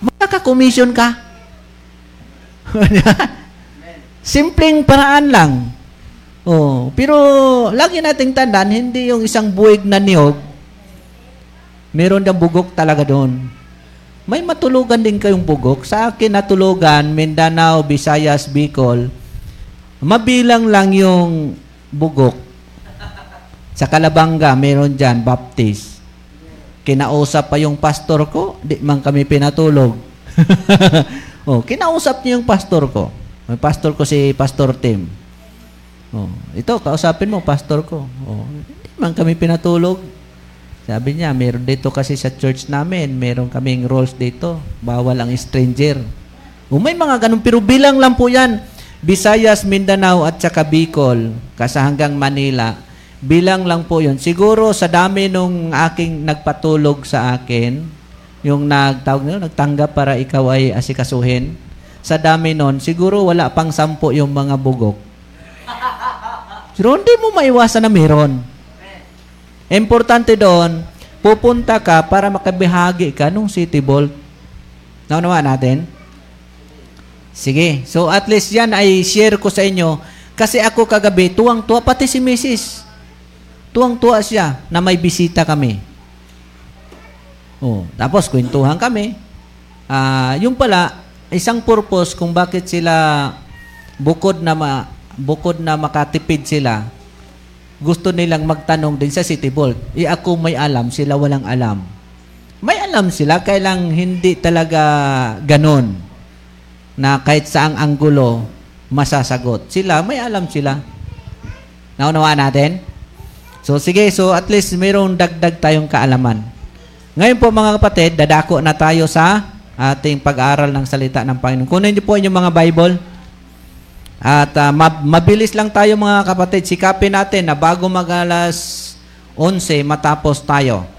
makaka-commission ka. [LAUGHS] Simpleng paraan lang. Oh, pero lagi nating tandaan, hindi yung isang buwig na niyog, meron dang bugok talaga doon. May matulugan din kayong bugok. Sa akin natulugan, Mindanao, Visayas, Bicol, mabilang lang yung bugok. Sa Kalabanga, meron dyan, Baptist. Kinausap pa yung pastor ko, di man kami pinatulog. [LAUGHS] oh, kinausap niya yung pastor ko. May pastor ko si Pastor Tim. Oh, ito, kausapin mo, pastor ko. Oh, hindi man kami pinatulog. Sabi niya, meron dito kasi sa church namin, meron kaming rules dito. Bawal ang stranger. O may mga ganun, pero bilang lang po yan. Visayas, Mindanao at saka Bicol, kasi hanggang Manila, bilang lang po yun. Siguro sa dami nung aking nagpatulog sa akin, yung nagtawag nyo, nagtanggap para ikaw ay asikasuhin, sa dami nun, siguro wala pang sampo yung mga bugok. Pero hindi mo maiwasan na meron. Importante doon, pupunta ka para makabihagi ka nung City Vault. Naunawa natin? Sige. So at least yan ay share ko sa inyo. Kasi ako kagabi, tuwang-tuwa, pati si Mrs. Tuwang-tuwa siya na may bisita kami. Oh, tapos kwentuhan kami. Ah, yung pala, isang purpose kung bakit sila bukod na ma, bukod na makatipid sila, gusto nilang magtanong din sa City Vault. E ako may alam, sila walang alam. May alam sila, kailang hindi talaga ganon na kahit saang anggulo masasagot. Sila, may alam sila. Naunawaan natin? So sige, so at least mayroong dagdag tayong kaalaman. Ngayon po mga kapatid, dadako na tayo sa ating pag-aaral ng salita ng Panginoon. Kunin niyo po inyong mga Bible. At uh, mab- mabilis lang tayo mga kapatid. Sikapin natin na bago mag alas 11 matapos tayo.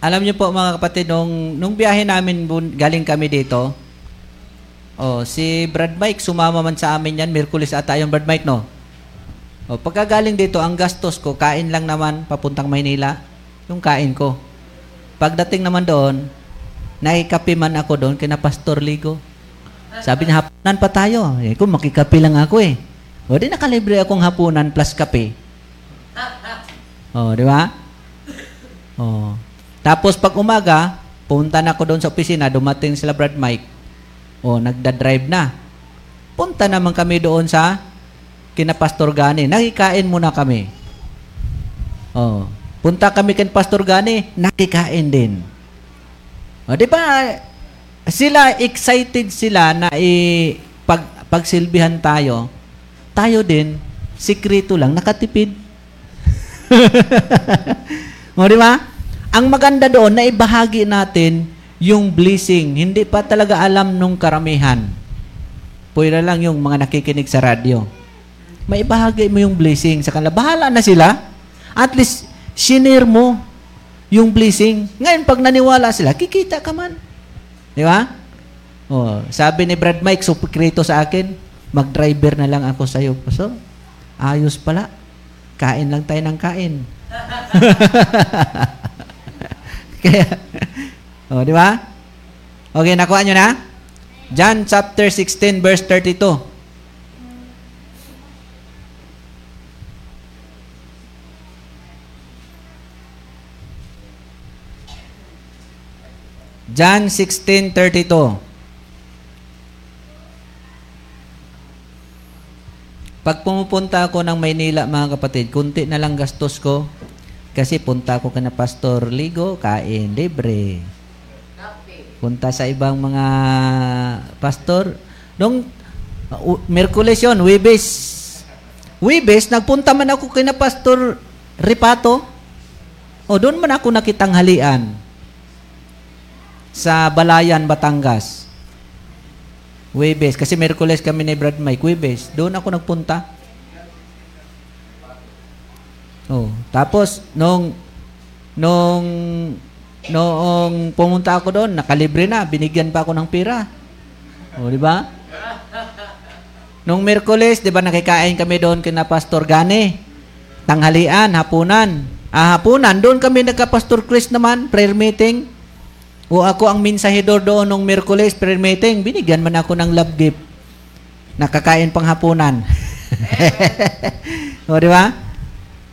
Alam niyo po mga kapatid, nung, nung biyahe namin, bun- galing kami dito, oh, si Brad Mike, sumama man sa amin yan, Merkulis ata yung Brad Mike, no? Oh, pagka galing dito, ang gastos ko, kain lang naman, papuntang Maynila, yung kain ko. Pagdating naman doon, nakikapi man ako doon, kina Pastor Ligo. Sabi niya, hapunan pa tayo. Eh, kung makikapi lang ako eh. O, di nakalibre akong hapunan plus kape. Oh, di ba? Oh. Tapos pag umaga, punta na ako doon sa opisina, dumating sila Brad Mike. O, nagda-drive na. Punta naman kami doon sa kina Pastor Gani. Nakikain muna kami. O, punta kami kina Pastor Gani, nakikain din. O, di ba, sila, excited sila na i, pag, pagsilbihan tayo, tayo din, sikrito lang, nakatipid. [LAUGHS] o, di ba? Ang maganda doon na ibahagi natin yung blessing. Hindi pa talaga alam nung karamihan. Pwede lang yung mga nakikinig sa radyo. May ibahagi mo yung blessing sa kanila. Bahala na sila. At least, shinare mo yung blessing. Ngayon, pag naniwala sila, kikita ka man. Di ba? Oh, sabi ni Brad Mike, supikrito sa akin, mag-driver na lang ako sa iyo. So, ayos pala. Kain lang tayo ng kain. [LAUGHS] Kaya, [LAUGHS] oh, di ba? Okay, nakuha nyo na? John chapter 16 verse 32. John 16:32. Pag pumupunta ako ng Maynila, mga kapatid, kunti na lang gastos ko kasi punta ako kana Pastor Ligo, kain, libre. Punta sa ibang mga pastor. Nung uh, Merkules yun, Webes. Webes, nagpunta man ako kina Pastor Ripato. O, doon man ako nakitang halian sa Balayan, Batangas. Webes. Kasi Merkules kami ni Brad Mike. Webes. Doon ako nagpunta. Oh, tapos nung nung noong pumunta ako doon, nakalibre na, binigyan pa ako ng pera. Oh, di ba? Nung Miyerkules, di ba nakikain kami doon kina Pastor Gane? Tanghalian, hapunan. Ah, hapunan, doon kami nagka-Pastor Chris naman, prayer meeting. O ako ang minsahidor doon nung Miyerkules, prayer meeting. Binigyan man ako ng love gift. Nakakain pang hapunan. [LAUGHS] o, di ba?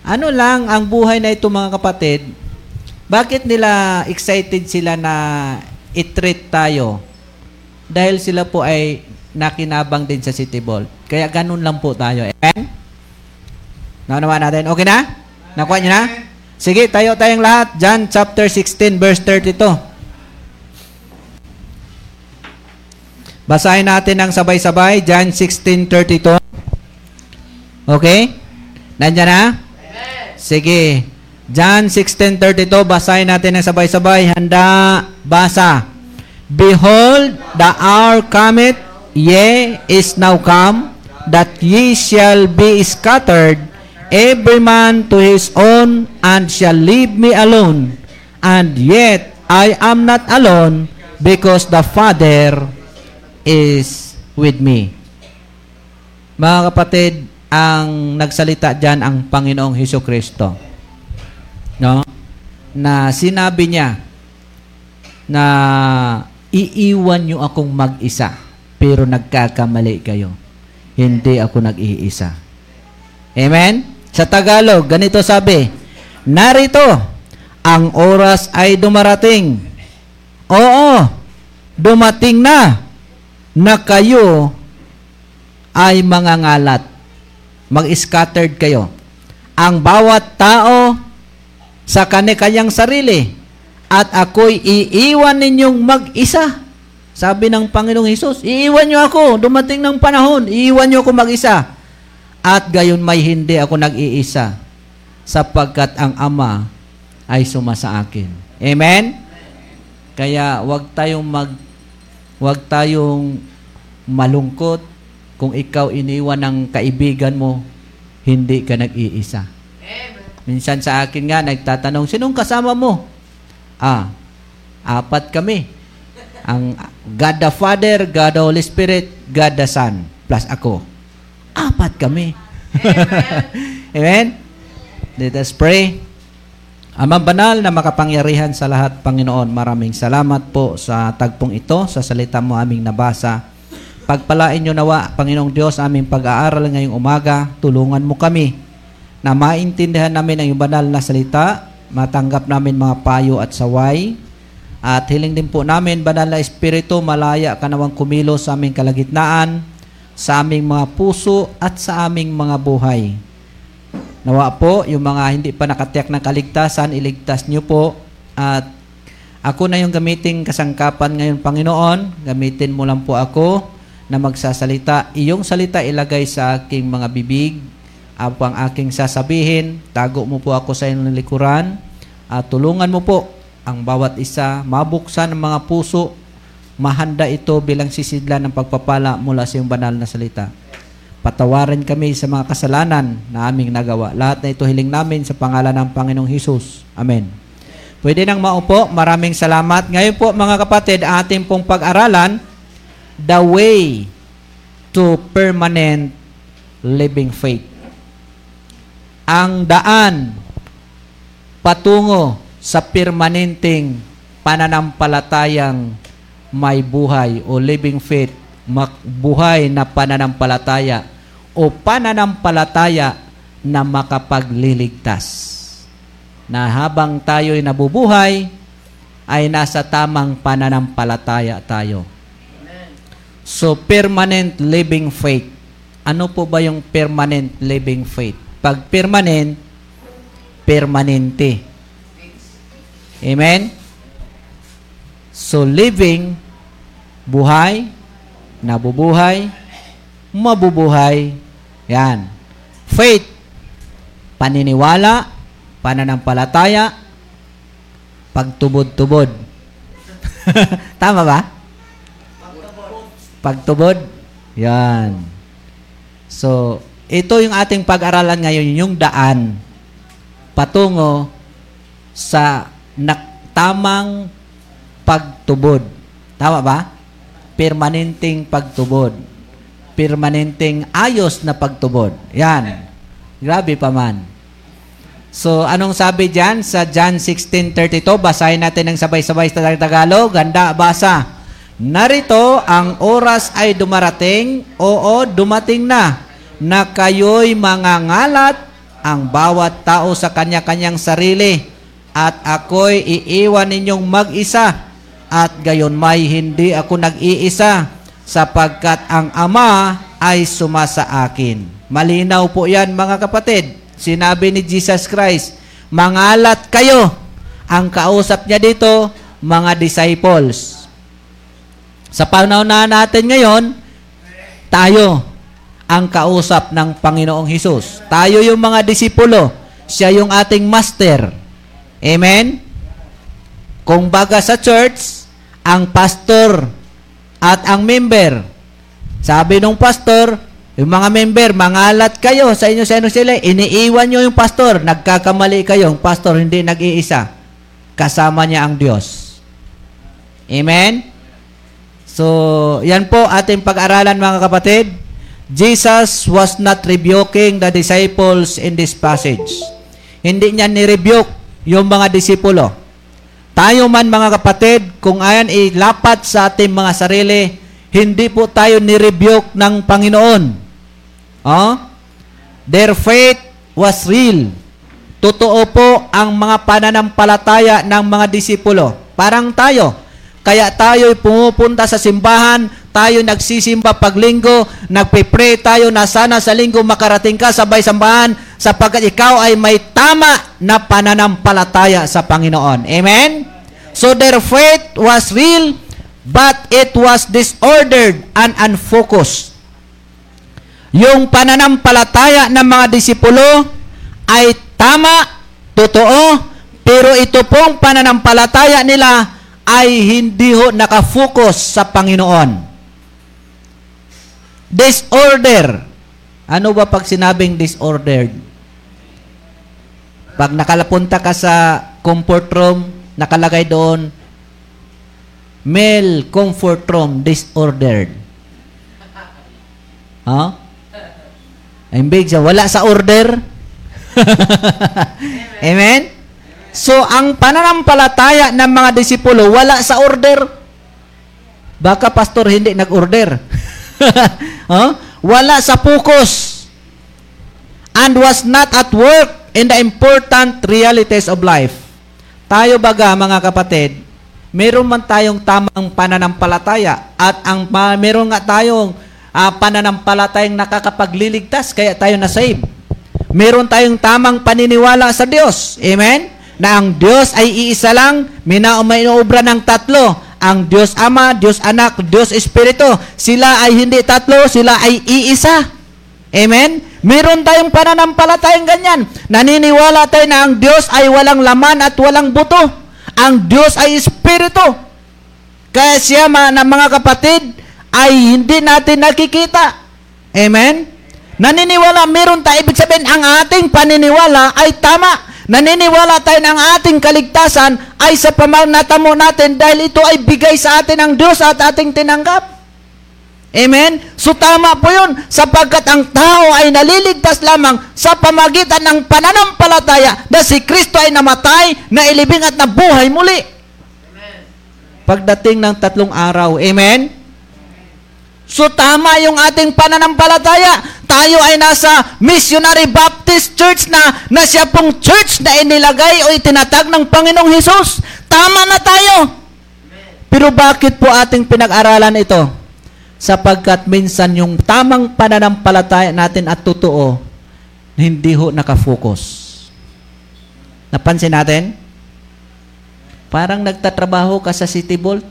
Ano lang ang buhay na ito mga kapatid? Bakit nila excited sila na i-treat tayo? Dahil sila po ay nakinabang din sa City Ball. Kaya ganun lang po tayo. Amen? Naunawa natin. Okay na? Nakuha niyo na? Sige, tayo tayong lahat. John chapter 16 verse 32. Basahin natin ng sabay-sabay. John 16.32. Okay? Nandiyan na? Sige. John 16.32. Basahin natin ng sabay-sabay. Handa. Basa. Behold, the hour cometh, yea, is now come, that ye shall be scattered, every man to his own, and shall leave me alone. And yet I am not alone, because the Father is with me. Mga kapatid, ang nagsalita diyan ang Panginoong Hesus Kristo. No? Na sinabi niya na iiwan niyo akong mag-isa, pero nagkakamali kayo. Hindi ako nag-iisa. Amen? Sa Tagalog, ganito sabi, Narito, ang oras ay dumarating. Oo, dumating na na kayo ay mga ngalat. Mag-scattered kayo. Ang bawat tao sa kani-kanyang sarili at ako'y iiwan ninyong mag-isa. Sabi ng Panginoong Hesus, iiwan niyo ako, dumating ng panahon, iiwan niyo ako mag-isa. At gayon may hindi ako nag-iisa, sapagkat ang Ama ay suma sa akin. Amen? Kaya wag tayong mag wag tayong malungkot kung ikaw iniwan ng kaibigan mo, hindi ka nag-iisa. Minsan sa akin nga, nagtatanong, sinong kasama mo? Ah, apat kami. Ang God the Father, God the Holy Spirit, God the Son, plus ako. Apat kami. Amen? [LAUGHS] Let us pray. Amang banal na makapangyarihan sa lahat, Panginoon, maraming salamat po sa tagpong ito, sa salita mo aming nabasa. Pagpalain nyo nawa, Panginoong Diyos, aming pag-aaral ngayong umaga, tulungan mo kami na maintindihan namin ang iyong banal na salita, matanggap namin mga payo at saway, at hiling din po namin, Banal na Espiritu, malaya ka nawang kumilos sa aming kalagitnaan, sa aming mga puso at sa aming mga buhay. Nawa po, yung mga hindi pa nakatiyak ng kaligtasan, iligtas niyo po. At ako na yung gamitin kasangkapan ngayon, Panginoon. Gamitin mo lang po ako na magsasalita. Iyong salita ilagay sa aking mga bibig. Ang aking sasabihin. Tago mo po ako sa iyong likuran. At tulungan mo po ang bawat isa, mabuksan ang mga puso, mahanda ito bilang sisidlan ng pagpapala mula sa iyong banal na salita. Patawarin kami sa mga kasalanan na aming nagawa. Lahat na ito hiling namin sa pangalan ng Panginoong Hesus. Amen. Pwede nang maupo. Maraming salamat. Ngayon po mga kapatid, ating pong pag-aralan, the way to permanent living faith. Ang daan patungo sa permanenteng pananampalatayang may buhay o living faith, buhay na pananampalataya o pananampalataya na makapagliligtas. Na habang tayo'y nabubuhay, ay nasa tamang pananampalataya tayo. So, permanent living faith. Ano po ba yung permanent living faith? Pag permanent, permanente. Amen? So, living, buhay, nabubuhay, mabubuhay. Yan. Faith, paniniwala, pananampalataya, pagtubod-tubod. [LAUGHS] Tama ba? Pagtubod. Yan. So, ito yung ating pag-aralan ngayon, yung daan patungo sa tamang pagtubod. Tama ba? Permanenteng pagtubod. Permanenteng ayos na pagtubod. Yan. Grabe pa man. So, anong sabi diyan sa John 16.32? Basahin natin ng sabay-sabay sa Tagalog. Ganda, basa. Narito, ang oras ay dumarating. Oo, dumating na na kayo'y mangangalat ang bawat tao sa kanya-kanyang sarili at ako'y iiwan ninyong mag-isa at gayon may hindi ako nag-iisa sapagkat ang Ama ay sumasa akin. Malinaw po yan mga kapatid. Sinabi ni Jesus Christ, mangalat kayo. Ang kausap niya dito, mga disciples. Sa panahon na natin ngayon, tayo ang kausap ng Panginoong Hesus. Tayo yung mga disipulo. Siya yung ating master. Amen? Kung baga sa church, ang pastor at ang member. Sabi nung pastor, yung mga member, mangalat kayo sa inyo sa inyo sila. Iniiwan nyo yung pastor. Nagkakamali kayo. Yung pastor hindi nag-iisa. Kasama niya ang Diyos. Amen? So, yan po ating pag-aralan mga kapatid. Jesus was not rebuking the disciples in this passage. Hindi niya ni-rebuke yung mga disipulo. Tayo man mga kapatid, kung ayan ilapat sa ating mga sarili, hindi po tayo ni-rebuke ng Panginoon. Oh? Their faith was real. Totoo po ang mga pananampalataya ng mga disipulo. Parang tayo. Kaya tayo pumupunta sa simbahan, tayo nagsisimba paglinggo, nagpe-pray tayo na sana sa linggo makarating ka sa sambahan sapagkat ikaw ay may tama na pananampalataya sa Panginoon. Amen? So their faith was real, but it was disordered and unfocused. Yung pananampalataya ng mga disipulo ay tama, totoo, pero ito pong pananampalataya nila ay hindi ho nakafocus sa Panginoon. Disorder. Ano ba pag sinabing disordered? Pag nakalapunta ka sa comfort room, nakalagay doon, male comfort room disordered. Huh? Imbig siya, wala sa order. [LAUGHS] Amen? So, ang pananampalataya ng mga disipulo, wala sa order. Baka pastor hindi nag-order. [LAUGHS] huh? Wala sa focus. And was not at work in the important realities of life. Tayo baga, mga kapatid, meron man tayong tamang pananampalataya at ang meron nga tayong uh, pananampalatayang nakakapagliligtas kaya tayo na-save. Meron tayong tamang paniniwala sa Diyos. Amen? Na ang Diyos ay iisa lang, minaobra ng tatlo. Ang Diyos Ama, Diyos Anak, Diyos Espiritu. Sila ay hindi tatlo, sila ay iisa. Amen? Meron tayong pananampalatayang ganyan. Naniniwala tayo na ang Diyos ay walang laman at walang buto. Ang Diyos ay Espiritu. Kaya siya na mga kapatid ay hindi natin nakikita. Amen? Naniniwala, meron tayo. Ibig sabihin, ang ating paniniwala ay tama. Naniniwala tayo ng ating kaligtasan ay sa pamanatamo natin dahil ito ay bigay sa atin ng Diyos at ating tinanggap. Amen? So tama po yun sapagkat ang tao ay naliligtas lamang sa pamagitan ng pananampalataya na si Kristo ay namatay, na ilibing at nabuhay muli. Amen. Pagdating ng tatlong araw. Amen? So tama yung ating pananampalataya. Tayo ay nasa Missionary Baptist Church na, na siya pong church na inilagay o itinatag ng Panginoong Hesus. Tama na tayo. Pero bakit po ating pinag-aralan ito? Sapagkat minsan yung tamang pananampalataya natin at totoo, hindi ho nakafocus. Napansin natin? Parang nagtatrabaho ka sa City Vault,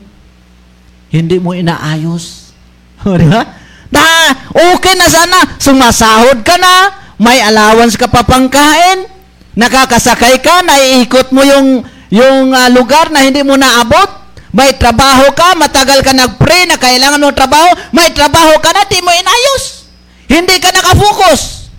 hindi mo inaayos [LAUGHS] di ba? Na, okay na sana. Sumasahod ka na. May allowance ka pa pangkain. Nakakasakay ka. Naiikot mo yung, yung uh, lugar na hindi mo naabot. May trabaho ka. Matagal ka nag-pray na kailangan mo trabaho. May trabaho ka na. Di mo inayos. Hindi ka nakafocus.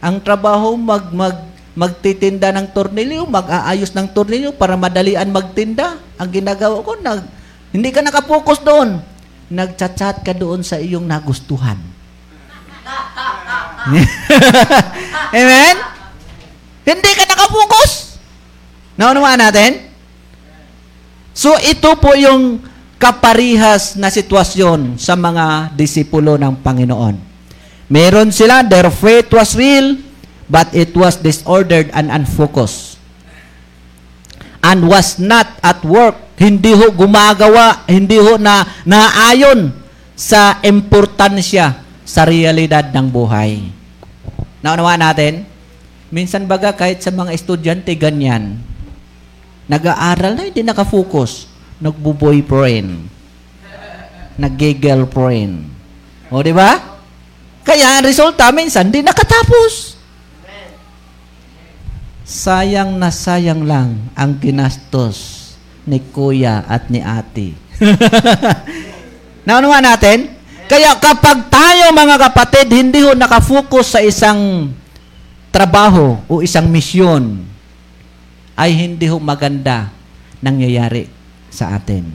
Ang trabaho mag, mag, magtitinda ng tornilyo, mag-aayos ng tornilyo para madalian magtinda. Ang ginagawa ko, nag, hindi ka nakapokus doon. Nagchat-chat ka doon sa iyong nagustuhan. [LAUGHS] Amen? Hindi ka nakapokus. Naunawaan natin? So ito po yung kaparihas na sitwasyon sa mga disipulo ng Panginoon. Meron sila, their faith was real, but it was disordered and unfocused. And was not at work. Hindi ho gumagawa, hindi ho na naayon sa importansya sa realidad ng buhay. Naunawa natin? Minsan baga kahit sa mga estudyante ganyan, nag-aaral na hindi nakafocus, nagbo-boyfriend, nag-girlfriend. O, di ba? Kaya ang resulta minsan di nakatapos. Sayang na sayang lang ang ginastos ni kuya at ni ate. [LAUGHS] Naunawa natin? Kaya kapag tayo mga kapatid, hindi ho nakafocus sa isang trabaho o isang misyon, ay hindi ho maganda nangyayari sa atin.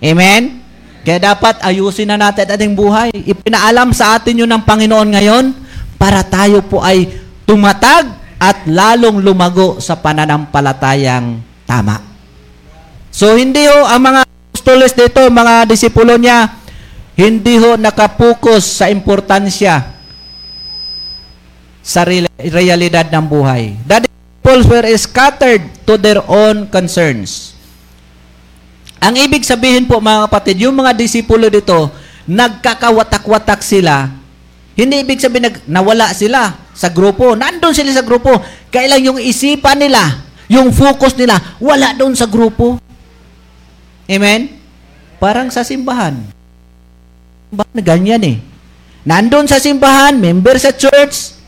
Amen? Kaya dapat ayusin na natin ating buhay. Ipinaalam sa atin yun ng Panginoon ngayon para tayo po ay tumatag at lalong lumago sa pananampalatayang tama. So hindi ho ang mga apostoles dito, mga disipulo niya, hindi ho nakapokus sa importansya sa real- realidad ng buhay. The disciples were scattered to their own concerns. Ang ibig sabihin po mga kapatid, yung mga disipulo dito, nagkakawatak-watak sila. Hindi ibig sabihin nag, nawala sila sa grupo. Nandun sila sa grupo. Kailang yung isipan nila, yung focus nila, wala doon sa grupo. Amen? Parang sa simbahan. Simbahan na ganyan eh. Nandun sa simbahan, member sa church,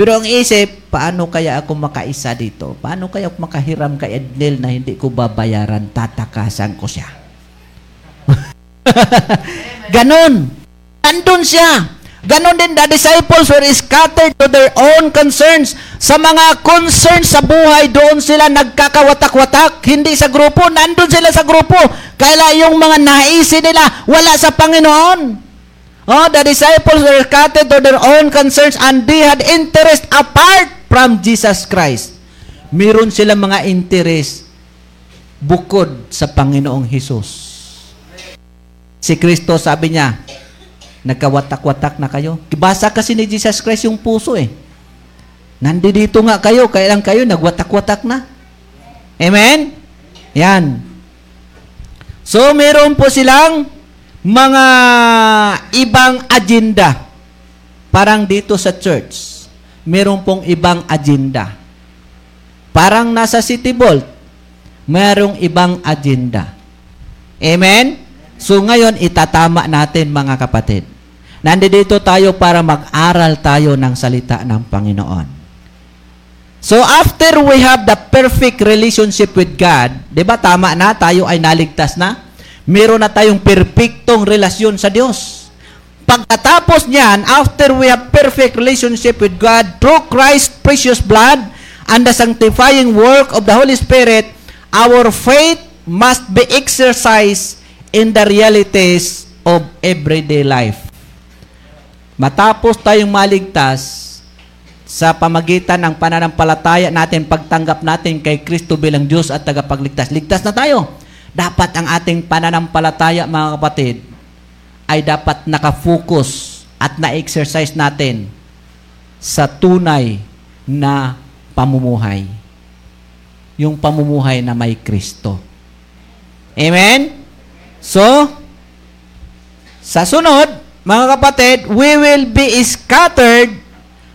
pero ang isip, paano kaya ako makaisa dito? Paano kaya ako makahiram kay Ednel na hindi ko babayaran? Tatakasan ko siya. [LAUGHS] Ganon. Nandun siya. Ganon din, the disciples were scattered to their own concerns. Sa mga concerns sa buhay, doon sila nagkakawatak-watak. Hindi sa grupo, nandun sila sa grupo. Kaya yung mga naisin nila, wala sa Panginoon. Oh, the disciples were scattered to their own concerns and they had interest apart from Jesus Christ. Meron sila mga interest bukod sa Panginoong Hesus. Si Kristo sabi niya, nagkawatak-watak na kayo. Basa kasi ni Jesus Christ yung puso eh. Nandito nga kayo, kailan kayo nagwatak-watak na. Amen? Yan. So, meron po silang mga ibang agenda. Parang dito sa church, meron pong ibang agenda. Parang nasa City Vault, merong ibang agenda. Amen? So ngayon, itatama natin mga kapatid. Nandito tayo para mag-aral tayo ng salita ng Panginoon. So after we have the perfect relationship with God, 'di ba tama na tayo ay naligtas na? Meron na tayong perpektong relasyon sa Diyos. Pagkatapos niyan, after we have perfect relationship with God through Christ's precious blood and the sanctifying work of the Holy Spirit, our faith must be exercised in the realities of everyday life. Matapos tayong maligtas sa pamagitan ng pananampalataya natin, pagtanggap natin kay Kristo bilang Diyos at tagapagligtas. Ligtas na tayo. Dapat ang ating pananampalataya, mga kapatid, ay dapat nakafocus at na-exercise natin sa tunay na pamumuhay. Yung pamumuhay na may Kristo. Amen? So, sa sunod, mga kapatid, we will be scattered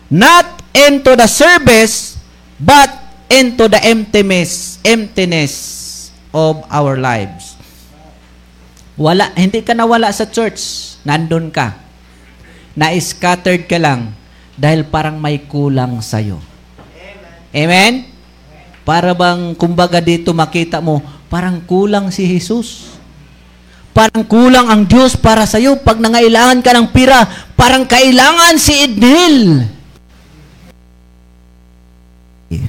not into the service, but into the emptiness, emptiness of our lives. Wala, hindi ka nawala sa church. Nandun ka. Na-scattered ka lang dahil parang may kulang sa'yo. Amen? Para bang, kumbaga dito makita mo, parang kulang si Jesus. Parang kulang ang Diyos para sa iyo. Pag nangailangan ka ng pira, parang kailangan si Ednil. [LAUGHS]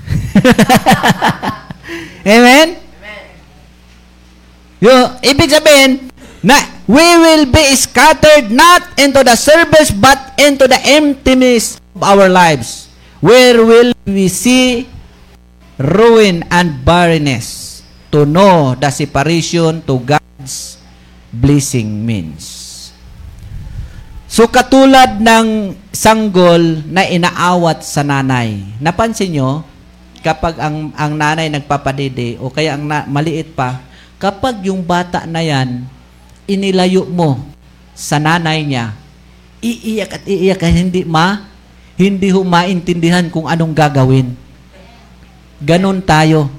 Amen? Yo, ibig sabihin, na we will be scattered not into the service but into the emptiness of our lives. Where will we see ruin and barrenness to know the separation to God's blessing means. So katulad ng sanggol na inaawat sa nanay. Napansin nyo, kapag ang, ang nanay nagpapadede o kaya ang na, maliit pa, kapag yung bata na yan, inilayo mo sa nanay niya, iiyak at iiyak ka, hindi ma, hindi ho maintindihan kung anong gagawin. Ganon tayo.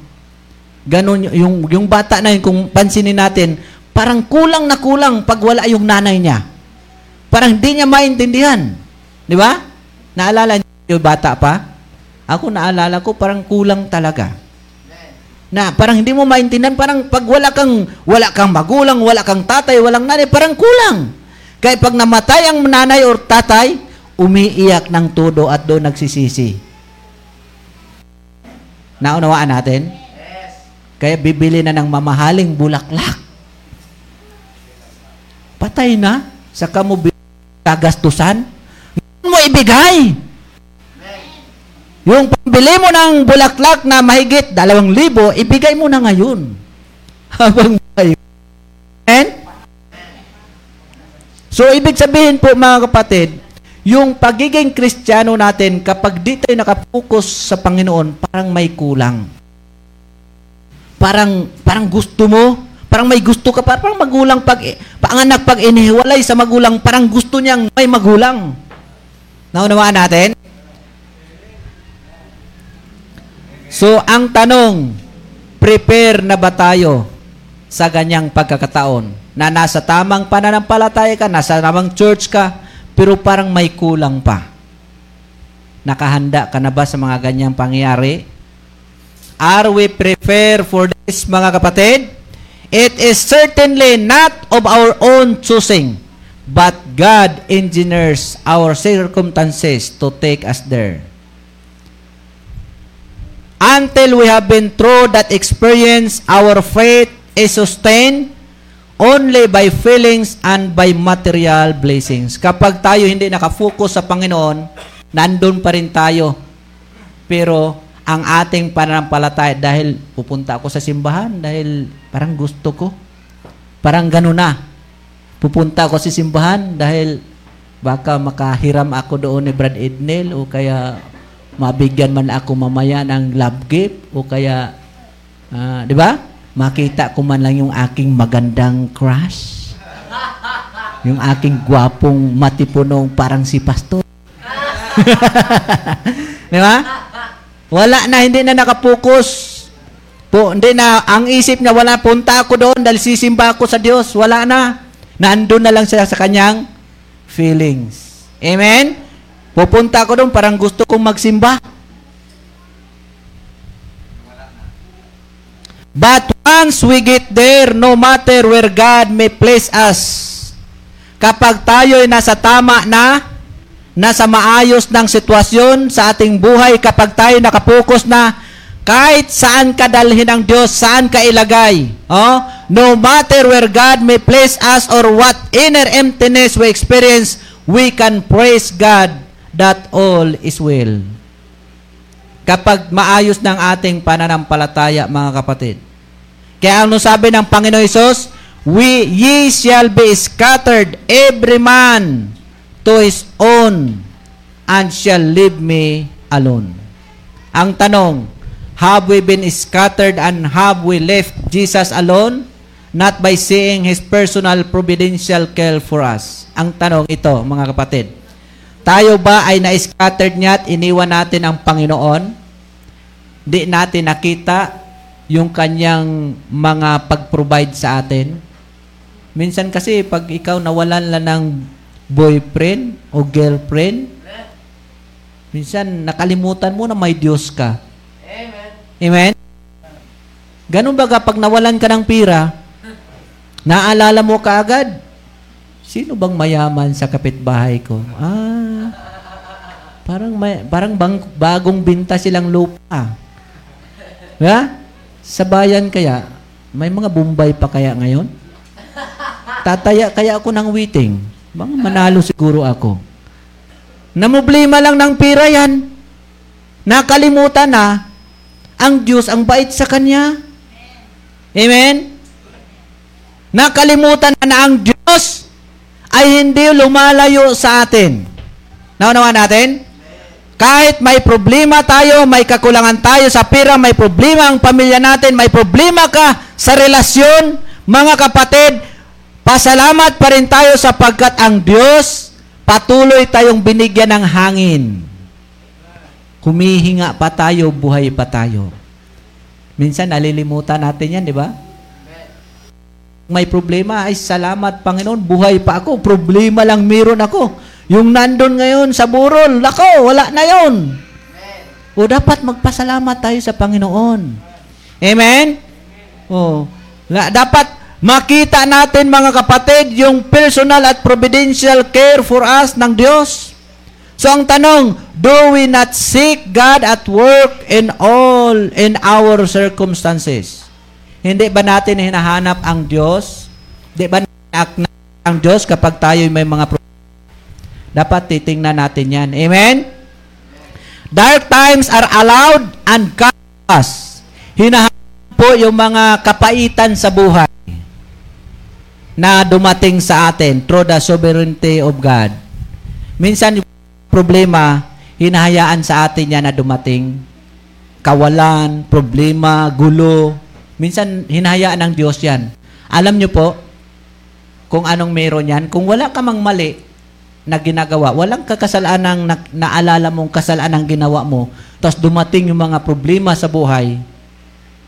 Ganon yung, yung bata na yun, kung pansinin natin, parang kulang na kulang pag wala yung nanay niya. Parang hindi niya maintindihan. Di ba? Naalala niyo yung bata pa? Ako naalala ko, parang kulang talaga. Na parang hindi mo maintindihan, parang pag wala kang, wala kang magulang, wala kang tatay, walang nanay, parang kulang. Kaya pag namatay ang nanay or tatay, umiiyak ng todo at doon nagsisisi. Naunawaan natin? Kaya bibili na ng mamahaling bulaklak. Patay na. Saka mo kagastusan. Ngayon mo ibigay. Yung pambili mo ng bulaklak na mahigit dalawang libo, ibigay mo na ngayon. [LAUGHS] Habang buhay. And? So, ibig sabihin po mga kapatid, yung pagiging kristyano natin, kapag di tayo nakapokus sa Panginoon, parang may kulang. Parang, parang gusto mo, parang may gusto ka, parang magulang pag, panganak pag inihiwalay sa magulang, parang gusto niyang may magulang. Naunawaan natin? So, ang tanong, prepare na ba tayo sa ganyang pagkakataon? Na nasa tamang pananampalataya ka, nasa tamang church ka, pero parang may kulang pa. Nakahanda ka na ba sa mga ganyang pangyayari? Are we prepared for this, mga kapatid? It is certainly not of our own choosing, but God engineers our circumstances to take us there. Until we have been through that experience, our faith is sustained only by feelings and by material blessings. Kapag tayo hindi nakafocus sa Panginoon, nandun pa rin tayo. Pero ang ating pananampalataya dahil pupunta ako sa simbahan dahil parang gusto ko. Parang gano'n na. Pupunta ako sa simbahan dahil baka makahiram ako doon ni Brad Ednel o kaya mabigyan man ako mamaya ng love gift o kaya, ah, di ba? Makita ko man lang yung aking magandang crush. Yung aking gwapong matipunong parang si pastor. [LAUGHS] di ba? Wala na, hindi na nakapokus. Po, hindi na, ang isip niya, wala, punta ako doon dahil sisimba ako sa Diyos. Wala na. Nandun na lang siya sa kanyang feelings. Amen? Pupunta ako doon, parang gusto kong magsimba. But once we get there, no matter where God may place us, kapag tayo ay nasa tama na, nasa maayos ng sitwasyon sa ating buhay, kapag tayo nakapokus na, kahit saan ka dalhin ng Diyos, saan ka ilagay, oh, no matter where God may place us or what inner emptiness we experience, we can praise God that all is well. Kapag maayos ng ating pananampalataya, mga kapatid. Kaya ano sabi ng Panginoon Isos? We, ye shall be scattered, every man to his own, and shall leave me alone. Ang tanong, have we been scattered and have we left Jesus alone? Not by seeing His personal providential care for us. Ang tanong ito, mga kapatid. Tayo ba ay na-scattered niya at iniwan natin ang Panginoon? Di natin nakita yung kanyang mga pag-provide sa atin. Minsan kasi pag ikaw nawalan lang ng boyfriend o girlfriend, minsan nakalimutan mo na may Diyos ka. Amen. Amen? Ganun ba kapag nawalan ka ng pira, naalala mo kaagad, sino bang mayaman sa kapitbahay ko? Ah, parang may, parang bang, bagong binta silang lupa. Ha? Sa bayan kaya, may mga Bombay pa kaya ngayon? Tataya kaya ako ng waiting. Mga manalo siguro ako. Namoblema lang ng pira yan. Nakalimutan na, ang Diyos ang bait sa Kanya. Amen? Nakalimutan na na ang Diyos ay hindi lumalayo sa atin. Naunawa natin? Kahit may problema tayo, may kakulangan tayo sa pera, may problema ang pamilya natin, may problema ka sa relasyon, mga kapatid, pasalamat pa rin tayo sapagkat ang Diyos patuloy tayong binigyan ng hangin. Humihinga pa tayo, buhay pa tayo. Minsan nalilimutan natin yan, di ba? May problema, ay salamat Panginoon, buhay pa ako, problema lang meron ako. Yung nandun ngayon sa burol, lako, wala na yon. O dapat magpasalamat tayo sa Panginoon. Amen? O, la, dapat makita natin mga kapatid yung personal at providential care for us ng Diyos. So ang tanong, do we not seek God at work in all in our circumstances? Hindi ba natin hinahanap ang Diyos? Hindi ba natin ang Diyos kapag tayo may mga? Dapat titingnan natin yan. Amen? Dark times are allowed and chaos. Hinahanap po yung mga kapaitan sa buhay na dumating sa atin through the sovereignty of God. Minsan yung problema, hinahayaan sa atin yan na dumating. Kawalan, problema, gulo. Minsan hinahayaan ng Diyos yan. Alam nyo po, kung anong meron yan, kung wala ka mang mali, na ginagawa, walang kakasalanang na, naalala mong kasalanang ginawa mo, tapos dumating yung mga problema sa buhay,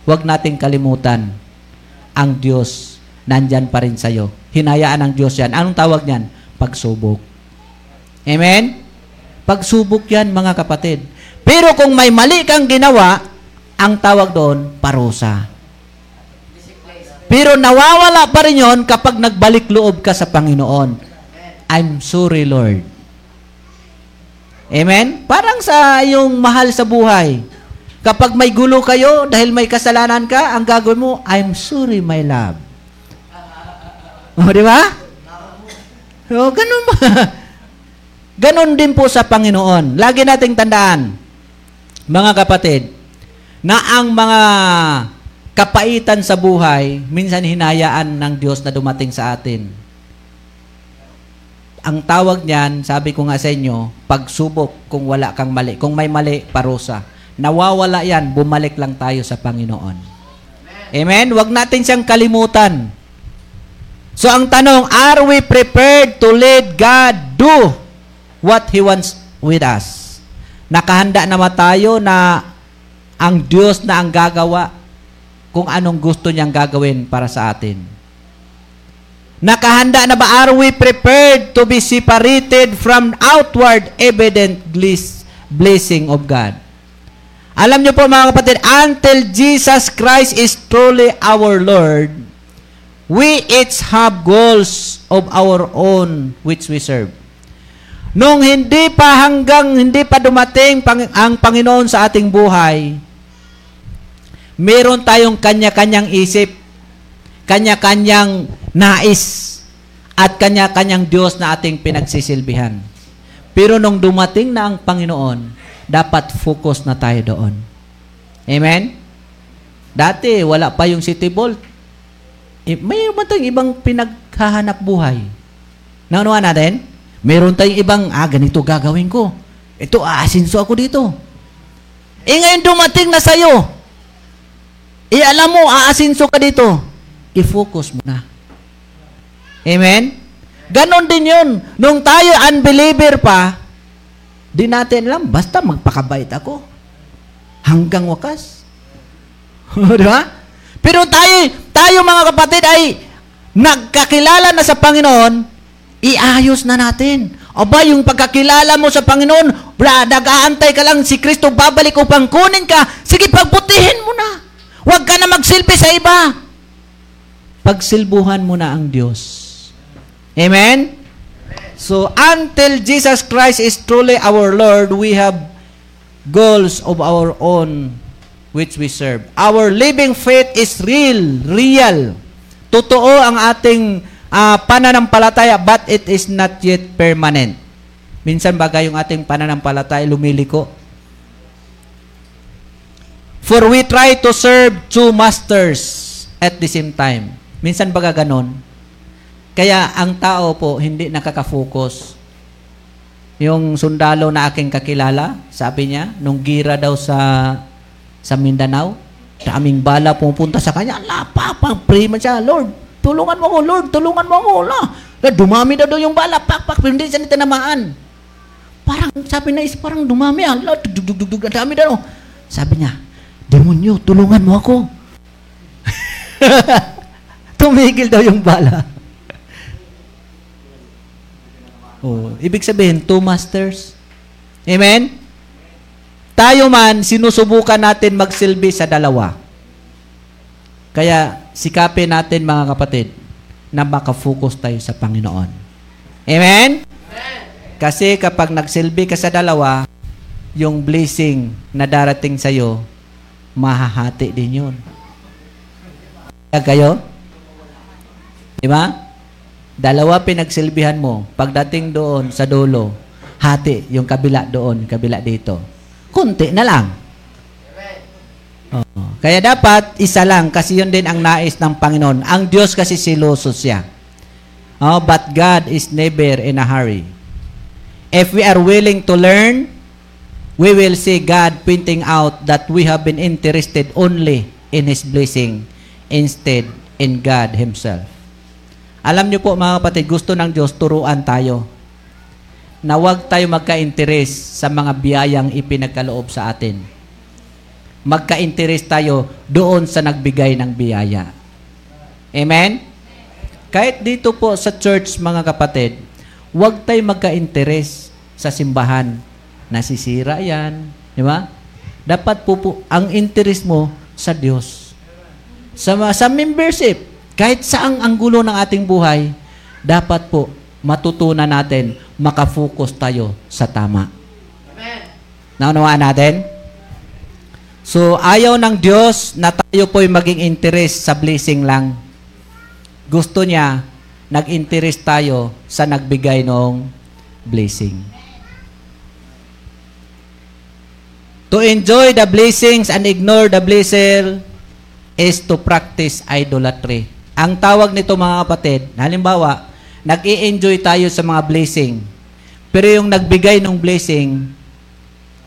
huwag nating kalimutan, ang Diyos nandyan pa rin sa'yo. Hinayaan ng Diyos yan. Anong tawag niyan? Pagsubok. Amen? Pagsubok yan, mga kapatid. Pero kung may mali kang ginawa, ang tawag doon, parusa. Pero nawawala pa rin yon kapag nagbalik loob ka sa Panginoon. I'm sorry, Lord. Amen? Parang sa yung mahal sa buhay. Kapag may gulo kayo, dahil may kasalanan ka, ang gagawin mo, I'm sorry, my love. O, di ba? O, ganun ba? ganun din po sa Panginoon. Lagi nating tandaan, mga kapatid, na ang mga kapaitan sa buhay, minsan hinayaan ng Diyos na dumating sa atin ang tawag niyan, sabi ko nga sa inyo, pagsubok kung wala kang mali. Kung may mali, parusa. Nawawala yan, bumalik lang tayo sa Panginoon. Amen? Huwag natin siyang kalimutan. So ang tanong, are we prepared to let God do what He wants with us? Nakahanda na ba tayo na ang Diyos na ang gagawa kung anong gusto niyang gagawin para sa atin? Nakahanda na ba? Are we prepared to be separated from outward evident blessing of God? Alam niyo po mga kapatid, until Jesus Christ is truly our Lord, we each have goals of our own which we serve. Nung hindi pa hanggang hindi pa dumating ang Panginoon sa ating buhay, meron tayong kanya-kanyang isip, kanya-kanyang nais at kanya-kanyang Diyos na ating pinagsisilbihan. Pero nung dumating na ang Panginoon, dapat focus na tayo doon. Amen? Dati, wala pa yung city vault. May man tayong ibang pinaghahanap buhay. Naunawa natin? Meron tayong ibang, ah, ganito gagawin ko. Ito, aasinso ako dito. Eh ngayon dumating na sa'yo. Eh alam mo, aasinso ka dito. I-focus mo na. Amen? Ganon din yun. Nung tayo unbeliever pa, di natin alam, basta magpakabait ako. Hanggang wakas. [LAUGHS] di ba? Pero tayo, tayo mga kapatid ay nagkakilala na sa Panginoon, iayos na natin. Aba, yung pagkakilala mo sa Panginoon, bra, nag-aantay ka lang si Kristo babalik upang kunin ka. Sige, pagbutihin mo na. Huwag ka na magsilbi sa iba. Pagsilbuhan mo na ang Diyos. Amen? So, until Jesus Christ is truly our Lord, we have goals of our own which we serve. Our living faith is real, real. Totoo ang ating uh, pananampalataya, but it is not yet permanent. Minsan bagay yung ating pananampalataya lumiliko. For we try to serve two masters at the same time. Minsan baga ganon Kaya ang tao po hindi nakaka-focus. Yung sundalo na aking kakilala, sabi niya, nung gira daw sa sa Mindanao, daming bala pupunta sa kanya. Ala, papa, pray man siya, Lord, tulungan mo ako, Lord, tulungan mo ako. Ala, dumami daw daw yung bala, pak, pak, hindi siya tinamaan. Parang, sabi na is, parang dumami, ala, dug, dug, dug, dug, ang dami daw. Sabi niya, demonyo, tulungan mo ako. [LAUGHS] Tumigil daw yung bala. Oh, ibig sabihin, two masters. Amen? Tayo man, sinusubukan natin magsilbi sa dalawa. Kaya, sikapin natin mga kapatid, na makafocus tayo sa Panginoon. Amen? Kasi kapag nagsilbi ka sa dalawa, yung blessing na darating sa'yo, mahahati din yun. Kaya kayo? Di ba? Dalawa pinagsilbihan mo. Pagdating doon sa dulo, hati yung kabila doon, kabila dito. Kunti na lang. Oo. Kaya dapat isa lang kasi yun din ang nais ng Panginoon. Ang Diyos kasi siloso siya. Oh, but God is never in a hurry. If we are willing to learn, we will see God pointing out that we have been interested only in His blessing instead in God Himself. Alam niyo po mga kapatid, gusto ng Diyos turuan tayo na huwag tayo magka-interes sa mga biyayang ipinagkaloob sa atin. Magka-interes tayo doon sa nagbigay ng biyaya. Amen? Kahit dito po sa church mga kapatid, huwag tayo magka-interes sa simbahan. Nasisira yan. Di ba? Dapat po, po ang interest mo sa Diyos. Sa, sa membership, kahit saang anggulo ng ating buhay, dapat po matutunan natin, makafocus tayo sa tama. Amen. Naunawaan natin? So, ayaw ng Diyos na tayo po'y maging interest sa blessing lang. Gusto niya, nag-interest tayo sa nagbigay ng blessing. To enjoy the blessings and ignore the blessing is to practice idolatry. Ang tawag nito mga kapatid, halimbawa, nag enjoy tayo sa mga blessing. Pero yung nagbigay ng blessing,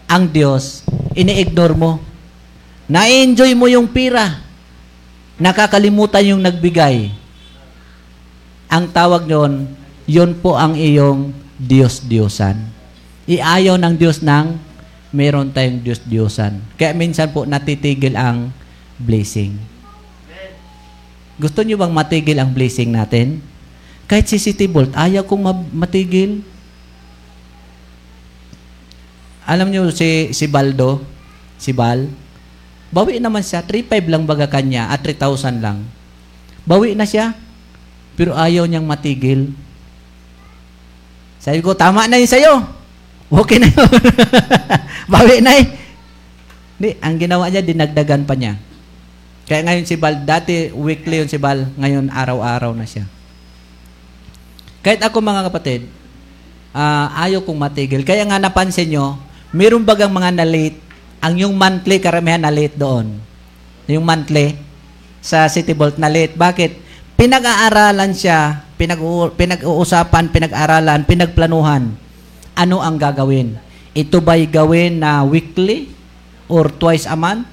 ang Diyos, ini-ignore mo. Na-enjoy mo yung pira. Nakakalimutan yung nagbigay. Ang tawag nyon, yun po ang iyong Diyos-Diyosan. Iayaw ng Diyos ng meron tayong Diyos-Diyosan. Kaya minsan po natitigil ang blessing. Gusto niyo bang matigil ang blessing natin? Kahit si City Bolt, ayaw kong matigil. Alam niyo si, si Baldo, si Bal, bawi naman siya. 3.5 lang baga kanya at 3,000 lang. Bawi na siya. Pero ayaw niyang matigil. Sabi ko, tama na yun sa'yo. Okay na yun. [LAUGHS] bawi na eh. Hindi, ang ginawa niya, dinagdagan pa niya. Kaya ngayon si Bal, dati weekly yun si Bal, ngayon araw-araw na siya. Kahit ako mga kapatid, uh, ayaw kong matigil. Kaya nga napansin nyo, meron bagang mga na-late, ang yung monthly, karamihan na-late doon. Yung monthly, sa City Vault na-late. Bakit? Pinag-aaralan siya, pinag- pinag-uusapan, pinag-aaralan, pinagplanuhan. Ano ang gagawin? Ito ba'y gawin na weekly or twice a month?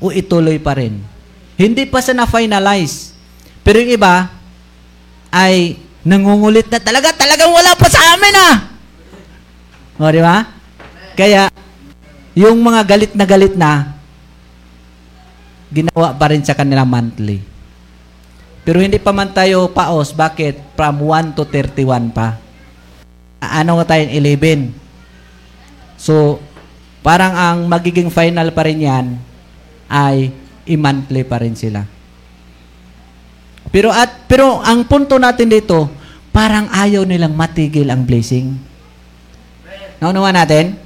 O ituloy pa rin? Hindi pa siya na-finalize. Pero yung iba ay nangungulit na talaga, talagang wala pa sa amin ah. O, di ba? Kaya, yung mga galit na galit na, ginawa pa rin sa kanila monthly. Pero hindi pa man tayo paos. Bakit? From 1 to 31 pa. Ano nga tayo? 11. So, parang ang magiging final pa rin yan ay i-monthly pa rin sila. Pero at pero ang punto natin dito, parang ayaw nilang matigil ang blessing. Naunawa natin?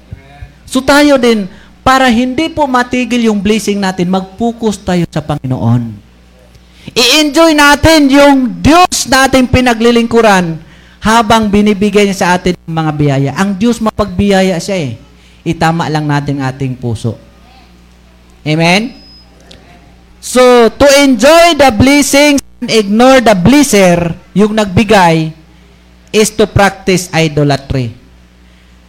So tayo din, para hindi po matigil yung blessing natin, mag-focus tayo sa Panginoon. I-enjoy natin yung Diyos natin pinaglilingkuran habang binibigay niya sa atin ng mga biyaya. Ang Diyos mapagbiyaya siya eh. Itama lang natin ating puso. Amen? So, to enjoy the blessings ignore the blesser, yung nagbigay, is to practice idolatry.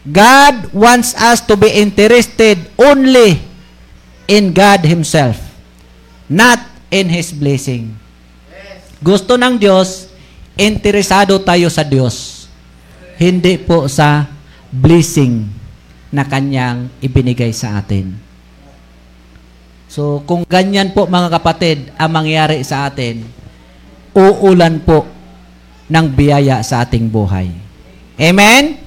God wants us to be interested only in God Himself, not in His blessing. Gusto ng Diyos, interesado tayo sa Diyos. Hindi po sa blessing na Kanyang ibinigay sa atin. So, kung ganyan po mga kapatid ang mangyari sa atin, uulan po ng biyaya sa ating buhay. Amen?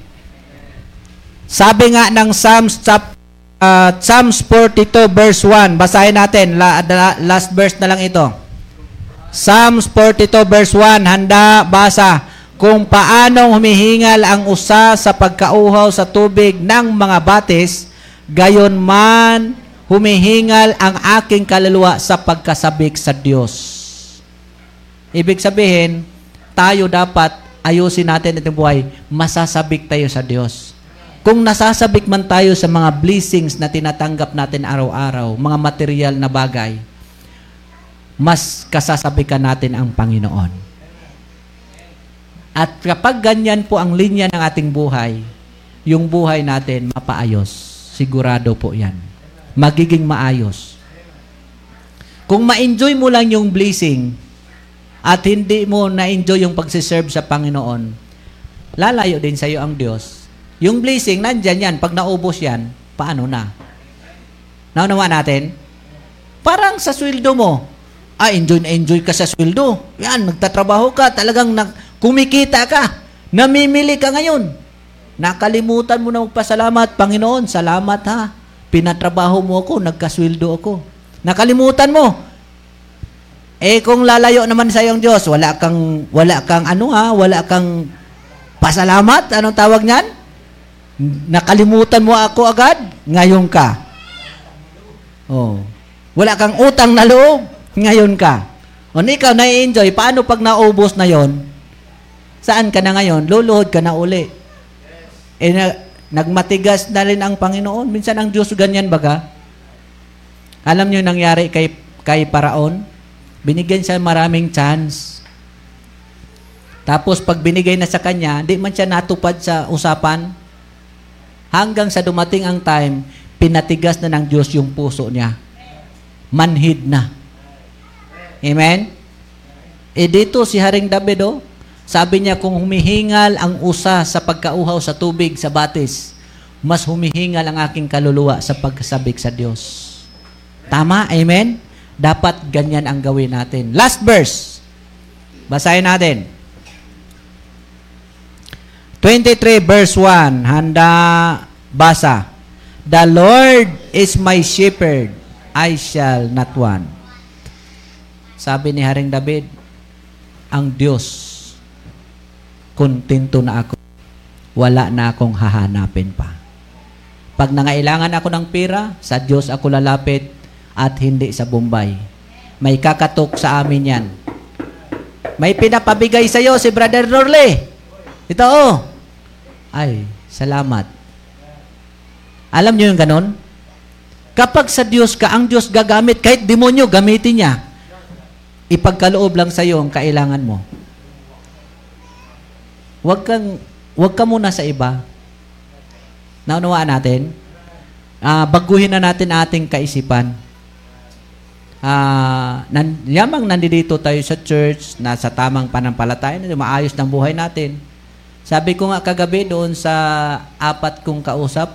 Sabi nga ng Psalms, chap, uh, Psalms 42 verse 1, basahin natin, la, la, last verse na lang ito. Psalms 42 verse 1, handa, basa, kung paanong humihingal ang usa sa pagkauhaw sa tubig ng mga batis, gayon man humihingal ang aking kaluluwa sa pagkasabik sa Diyos. Ibig sabihin, tayo dapat ayusin natin itong buhay, masasabik tayo sa Diyos. Kung nasasabik man tayo sa mga blessings na tinatanggap natin araw-araw, mga material na bagay, mas kasasabikan natin ang Panginoon. At kapag ganyan po ang linya ng ating buhay, yung buhay natin mapaayos. Sigurado po yan magiging maayos. Kung ma-enjoy mo lang yung blessing at hindi mo na-enjoy yung pagsiserve sa Panginoon, lalayo din sa iyo ang Diyos. Yung blessing, nandyan yan. Pag naubos yan, paano na? Naunawa natin? Parang sa sweldo mo. Ah, enjoy na enjoy ka sa sweldo. Yan, nagtatrabaho ka, talagang na, kumikita ka. Namimili ka ngayon. Nakalimutan mo na magpasalamat. Panginoon, salamat ha Pinatrabaho mo ako, nagkasweldo ako. Nakalimutan mo. Eh kung lalayo naman sa iyong Diyos, wala kang wala kang ano ha, wala kang pasalamat, anong tawag niyan? Nakalimutan mo ako agad, ngayon ka. Oh. Wala kang utang na loob, ngayon ka. O ikaw na-enjoy, paano pag naubos na yon? Saan ka na ngayon? Luluhod ka na uli. Eh, Nagmatigas na rin ang Panginoon. Minsan ang Diyos ganyan baga. Alam niyo nangyari kay, kay Paraon? Binigyan siya maraming chance. Tapos pag binigay na sa kanya, di man siya natupad sa usapan. Hanggang sa dumating ang time, pinatigas na ng Diyos yung puso niya. Manhid na. Amen? E dito si Haring David, oh, sabi niya, kung humihingal ang usa sa pagkauhaw sa tubig sa batis, mas humihingal ang aking kaluluwa sa pagkasabik sa Diyos. Tama? Amen? Dapat ganyan ang gawin natin. Last verse. Basahin natin. 23 verse 1. Handa basa. The Lord is my shepherd. I shall not want. Sabi ni Haring David, ang Diyos kontento na ako. Wala na akong hahanapin pa. Pag nangailangan ako ng pera, sa Diyos ako lalapit at hindi sa Bombay. May kakatok sa amin yan. May pinapabigay sa iyo si Brother Norle. Ito oh. Ay, salamat. Alam niyo yung ganon? Kapag sa Diyos ka, ang Diyos gagamit, kahit demonyo, gamitin niya. Ipagkaloob lang sa iyo ang kailangan mo. Huwag kang, huwag ka muna sa iba. Naunawaan natin? Uh, baguhin na natin ating kaisipan. Uh, nan, yamang nandito tayo sa church, nasa tamang panampalataya, maayos ng buhay natin. Sabi ko nga kagabi doon sa apat kong kausap,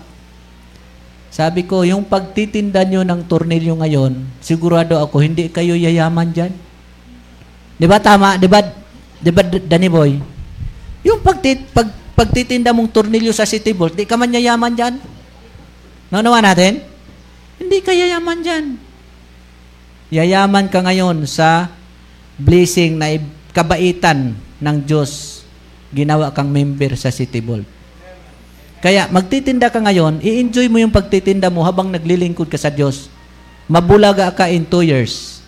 sabi ko, yung pagtitinda nyo ng tornilyo ngayon, sigurado ako, hindi kayo yayaman dyan. Di ba tama? Di ba, di ba Danny Boy? Yung pagtit, pag, pagtitinda mong tornilyo sa City Vault, di ka man yayaman dyan. Naunawa natin? Hindi ka yayaman dyan. Yayaman ka ngayon sa blessing na kabaitan ng Diyos. Ginawa kang member sa City Vault. Kaya magtitinda ka ngayon, i-enjoy mo yung pagtitinda mo habang naglilingkod ka sa Diyos. Mabulaga ka in two years.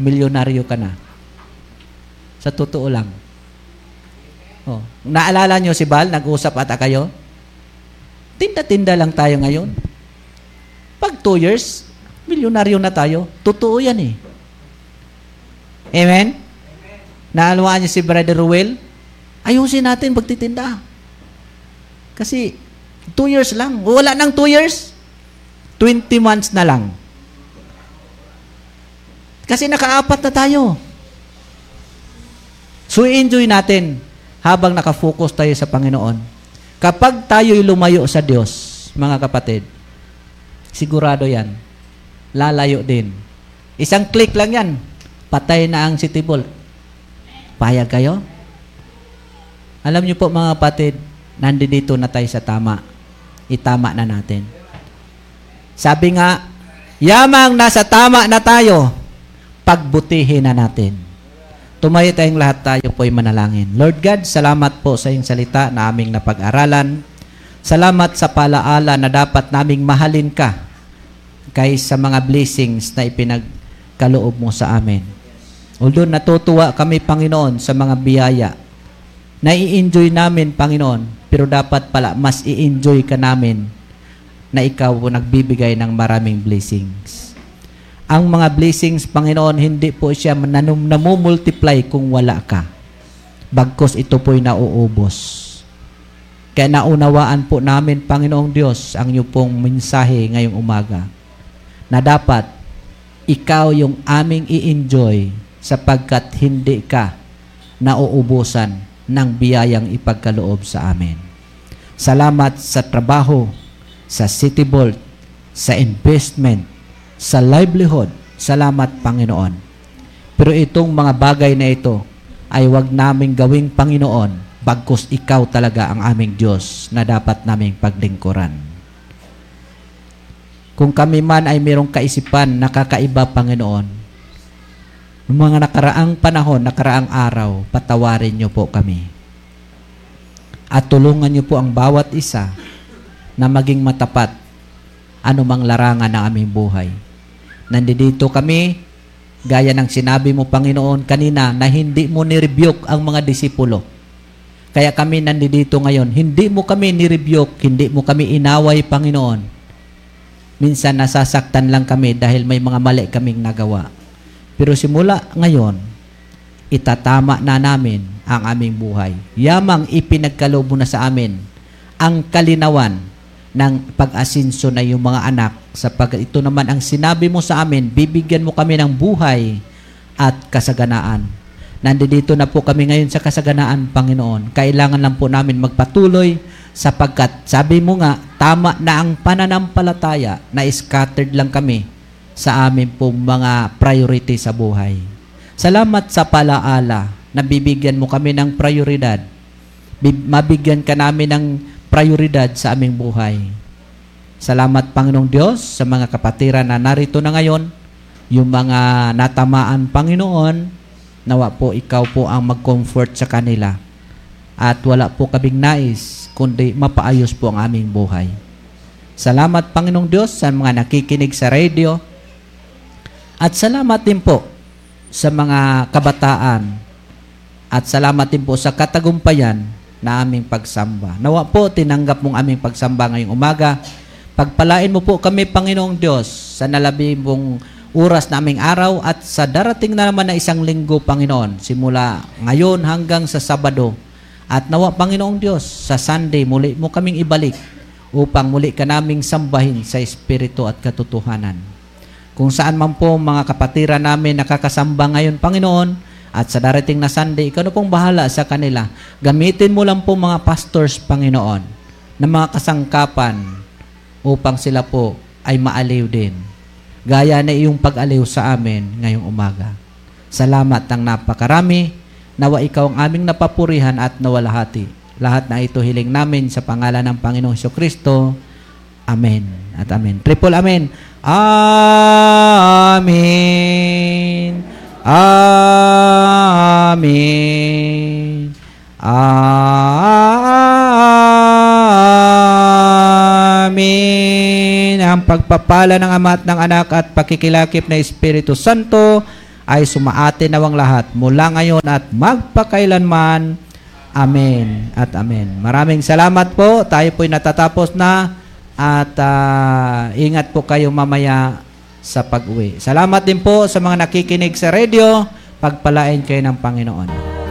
Milyonaryo ka na. Sa totoo lang. Oh. Naalala nyo si Bal, nag-usap ata kayo? Tinda-tinda lang tayo ngayon. Pag two years, milyonaryo na tayo. Totoo yan eh. Amen? Naalawaan niyo si Brother Ruel? Ayusin natin pagtitinda. Kasi, two years lang. Wala nang two years. 20 months na lang. Kasi nakaapat na tayo. So, enjoy natin habang nakafocus tayo sa Panginoon. Kapag tayo'y lumayo sa Diyos, mga kapatid, sigurado yan, lalayo din. Isang click lang yan, patay na ang city vault. Payag kayo? Alam niyo po mga kapatid, nandito na tayo sa tama. Itama na natin. Sabi nga, yamang nasa tama na tayo, pagbutihin na natin. Tumayo tayong lahat tayo po'y manalangin. Lord God, salamat po sa iyong salita na aming napag-aralan. Salamat sa palaala na dapat naming mahalin ka kaysa mga blessings na ipinagkaloob mo sa amin. Although natutuwa kami, Panginoon, sa mga biyaya, nai-enjoy namin, Panginoon, pero dapat pala mas i-enjoy ka namin na ikaw nagbibigay ng maraming blessings. Ang mga blessings, Panginoon, hindi po siya namumultiply kung wala ka. Bagkos ito po'y nauubos. Kaya naunawaan po namin, Panginoong Diyos, ang iyo pong mensahe ngayong umaga na dapat ikaw yung aming i-enjoy sapagkat hindi ka nauubusan ng biyayang ipagkaloob sa amin. Salamat sa trabaho, sa City Vault, sa investment, sa livelihood. Salamat, Panginoon. Pero itong mga bagay na ito ay wag naming gawing Panginoon bagkus ikaw talaga ang aming Diyos na dapat naming paglingkuran. Kung kami man ay mayroong kaisipan na kakaiba, Panginoon, Noong mga nakaraang panahon, nakaraang araw, patawarin niyo po kami. At tulungan niyo po ang bawat isa na maging matapat anumang larangan ng aming buhay. Nandito kami, gaya ng sinabi mo, Panginoon, kanina, na hindi mo nirebuke ang mga disipulo. Kaya kami nandito ngayon, hindi mo kami nirebuke, hindi mo kami inaway, Panginoon. Minsan nasasaktan lang kami dahil may mga mali kaming nagawa. Pero simula ngayon, itatama na namin ang aming buhay. Yamang ipinagkaloob mo na sa amin ang kalinawan ng pag-asinso na yung mga anak sapagkat ito naman ang sinabi mo sa amin, bibigyan mo kami ng buhay at kasaganaan. Nandito na po kami ngayon sa kasaganaan, Panginoon. Kailangan lang po namin magpatuloy sapagkat sabi mo nga, tama na ang pananampalataya na scattered lang kami sa amin pong mga priority sa buhay. Salamat sa palaala na bibigyan mo kami ng prioridad. Mabigyan ka namin ng prioridad sa aming buhay. Salamat Panginoong Diyos sa mga kapatiran na narito na ngayon, yung mga natamaan Panginoon, nawa po ikaw po ang mag-comfort sa kanila. At wala po kaming nais, kundi mapaayos po ang aming buhay. Salamat Panginoong Diyos sa mga nakikinig sa radio, at salamat din po sa mga kabataan at salamat din po sa katagumpayan na aming pagsamba. Nawa po, tinanggap mong aming pagsamba ngayong umaga. Pagpalain mo po kami, Panginoong Diyos, sa nalabi mong oras na aming araw at sa darating na naman na isang linggo, Panginoon, simula ngayon hanggang sa Sabado. At nawa, Panginoong Diyos, sa Sunday, muli mo kaming ibalik upang muli ka naming sambahin sa Espiritu at katotohanan. Kung saan man po mga kapatiran namin nakakasamba ngayon, Panginoon, at sa darating na Sunday, ikaw na pong bahala sa kanila. Gamitin mo lang po mga pastors, Panginoon, na mga kasangkapan upang sila po ay maaliw din. Gaya na iyong pag-aliw sa amin ngayong umaga. Salamat ang napakarami. Nawa ikaw ang aming napapurihan at nawalahati. Lahat na ito hiling namin sa pangalan ng Panginoong Kristo. Amen at amen. Triple amen. Amen. Amen. Amen. Ang pagpapala ng Ama at ng Anak at pakikilakip na Espiritu Santo ay sumaate nawang lahat mula ngayon at magpakailanman. Amen at amen. Maraming salamat po. Tayo po'y natatapos na. At uh, ingat po kayo mamaya sa pag-uwi. Salamat din po sa mga nakikinig sa radio. Pagpalain kayo ng Panginoon.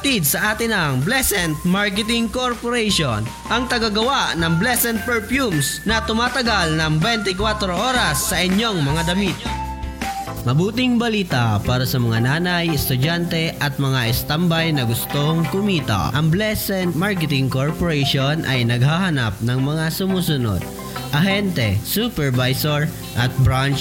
Hatid sa atin ng Blessed Marketing Corporation, ang tagagawa ng Blessed Perfumes na tumatagal ng 24 oras sa inyong mga damit. Mabuting balita para sa mga nanay, estudyante at mga estambay na gustong kumita. Ang Blessed Marketing Corporation ay naghahanap ng mga sumusunod. Ahente, supervisor at branch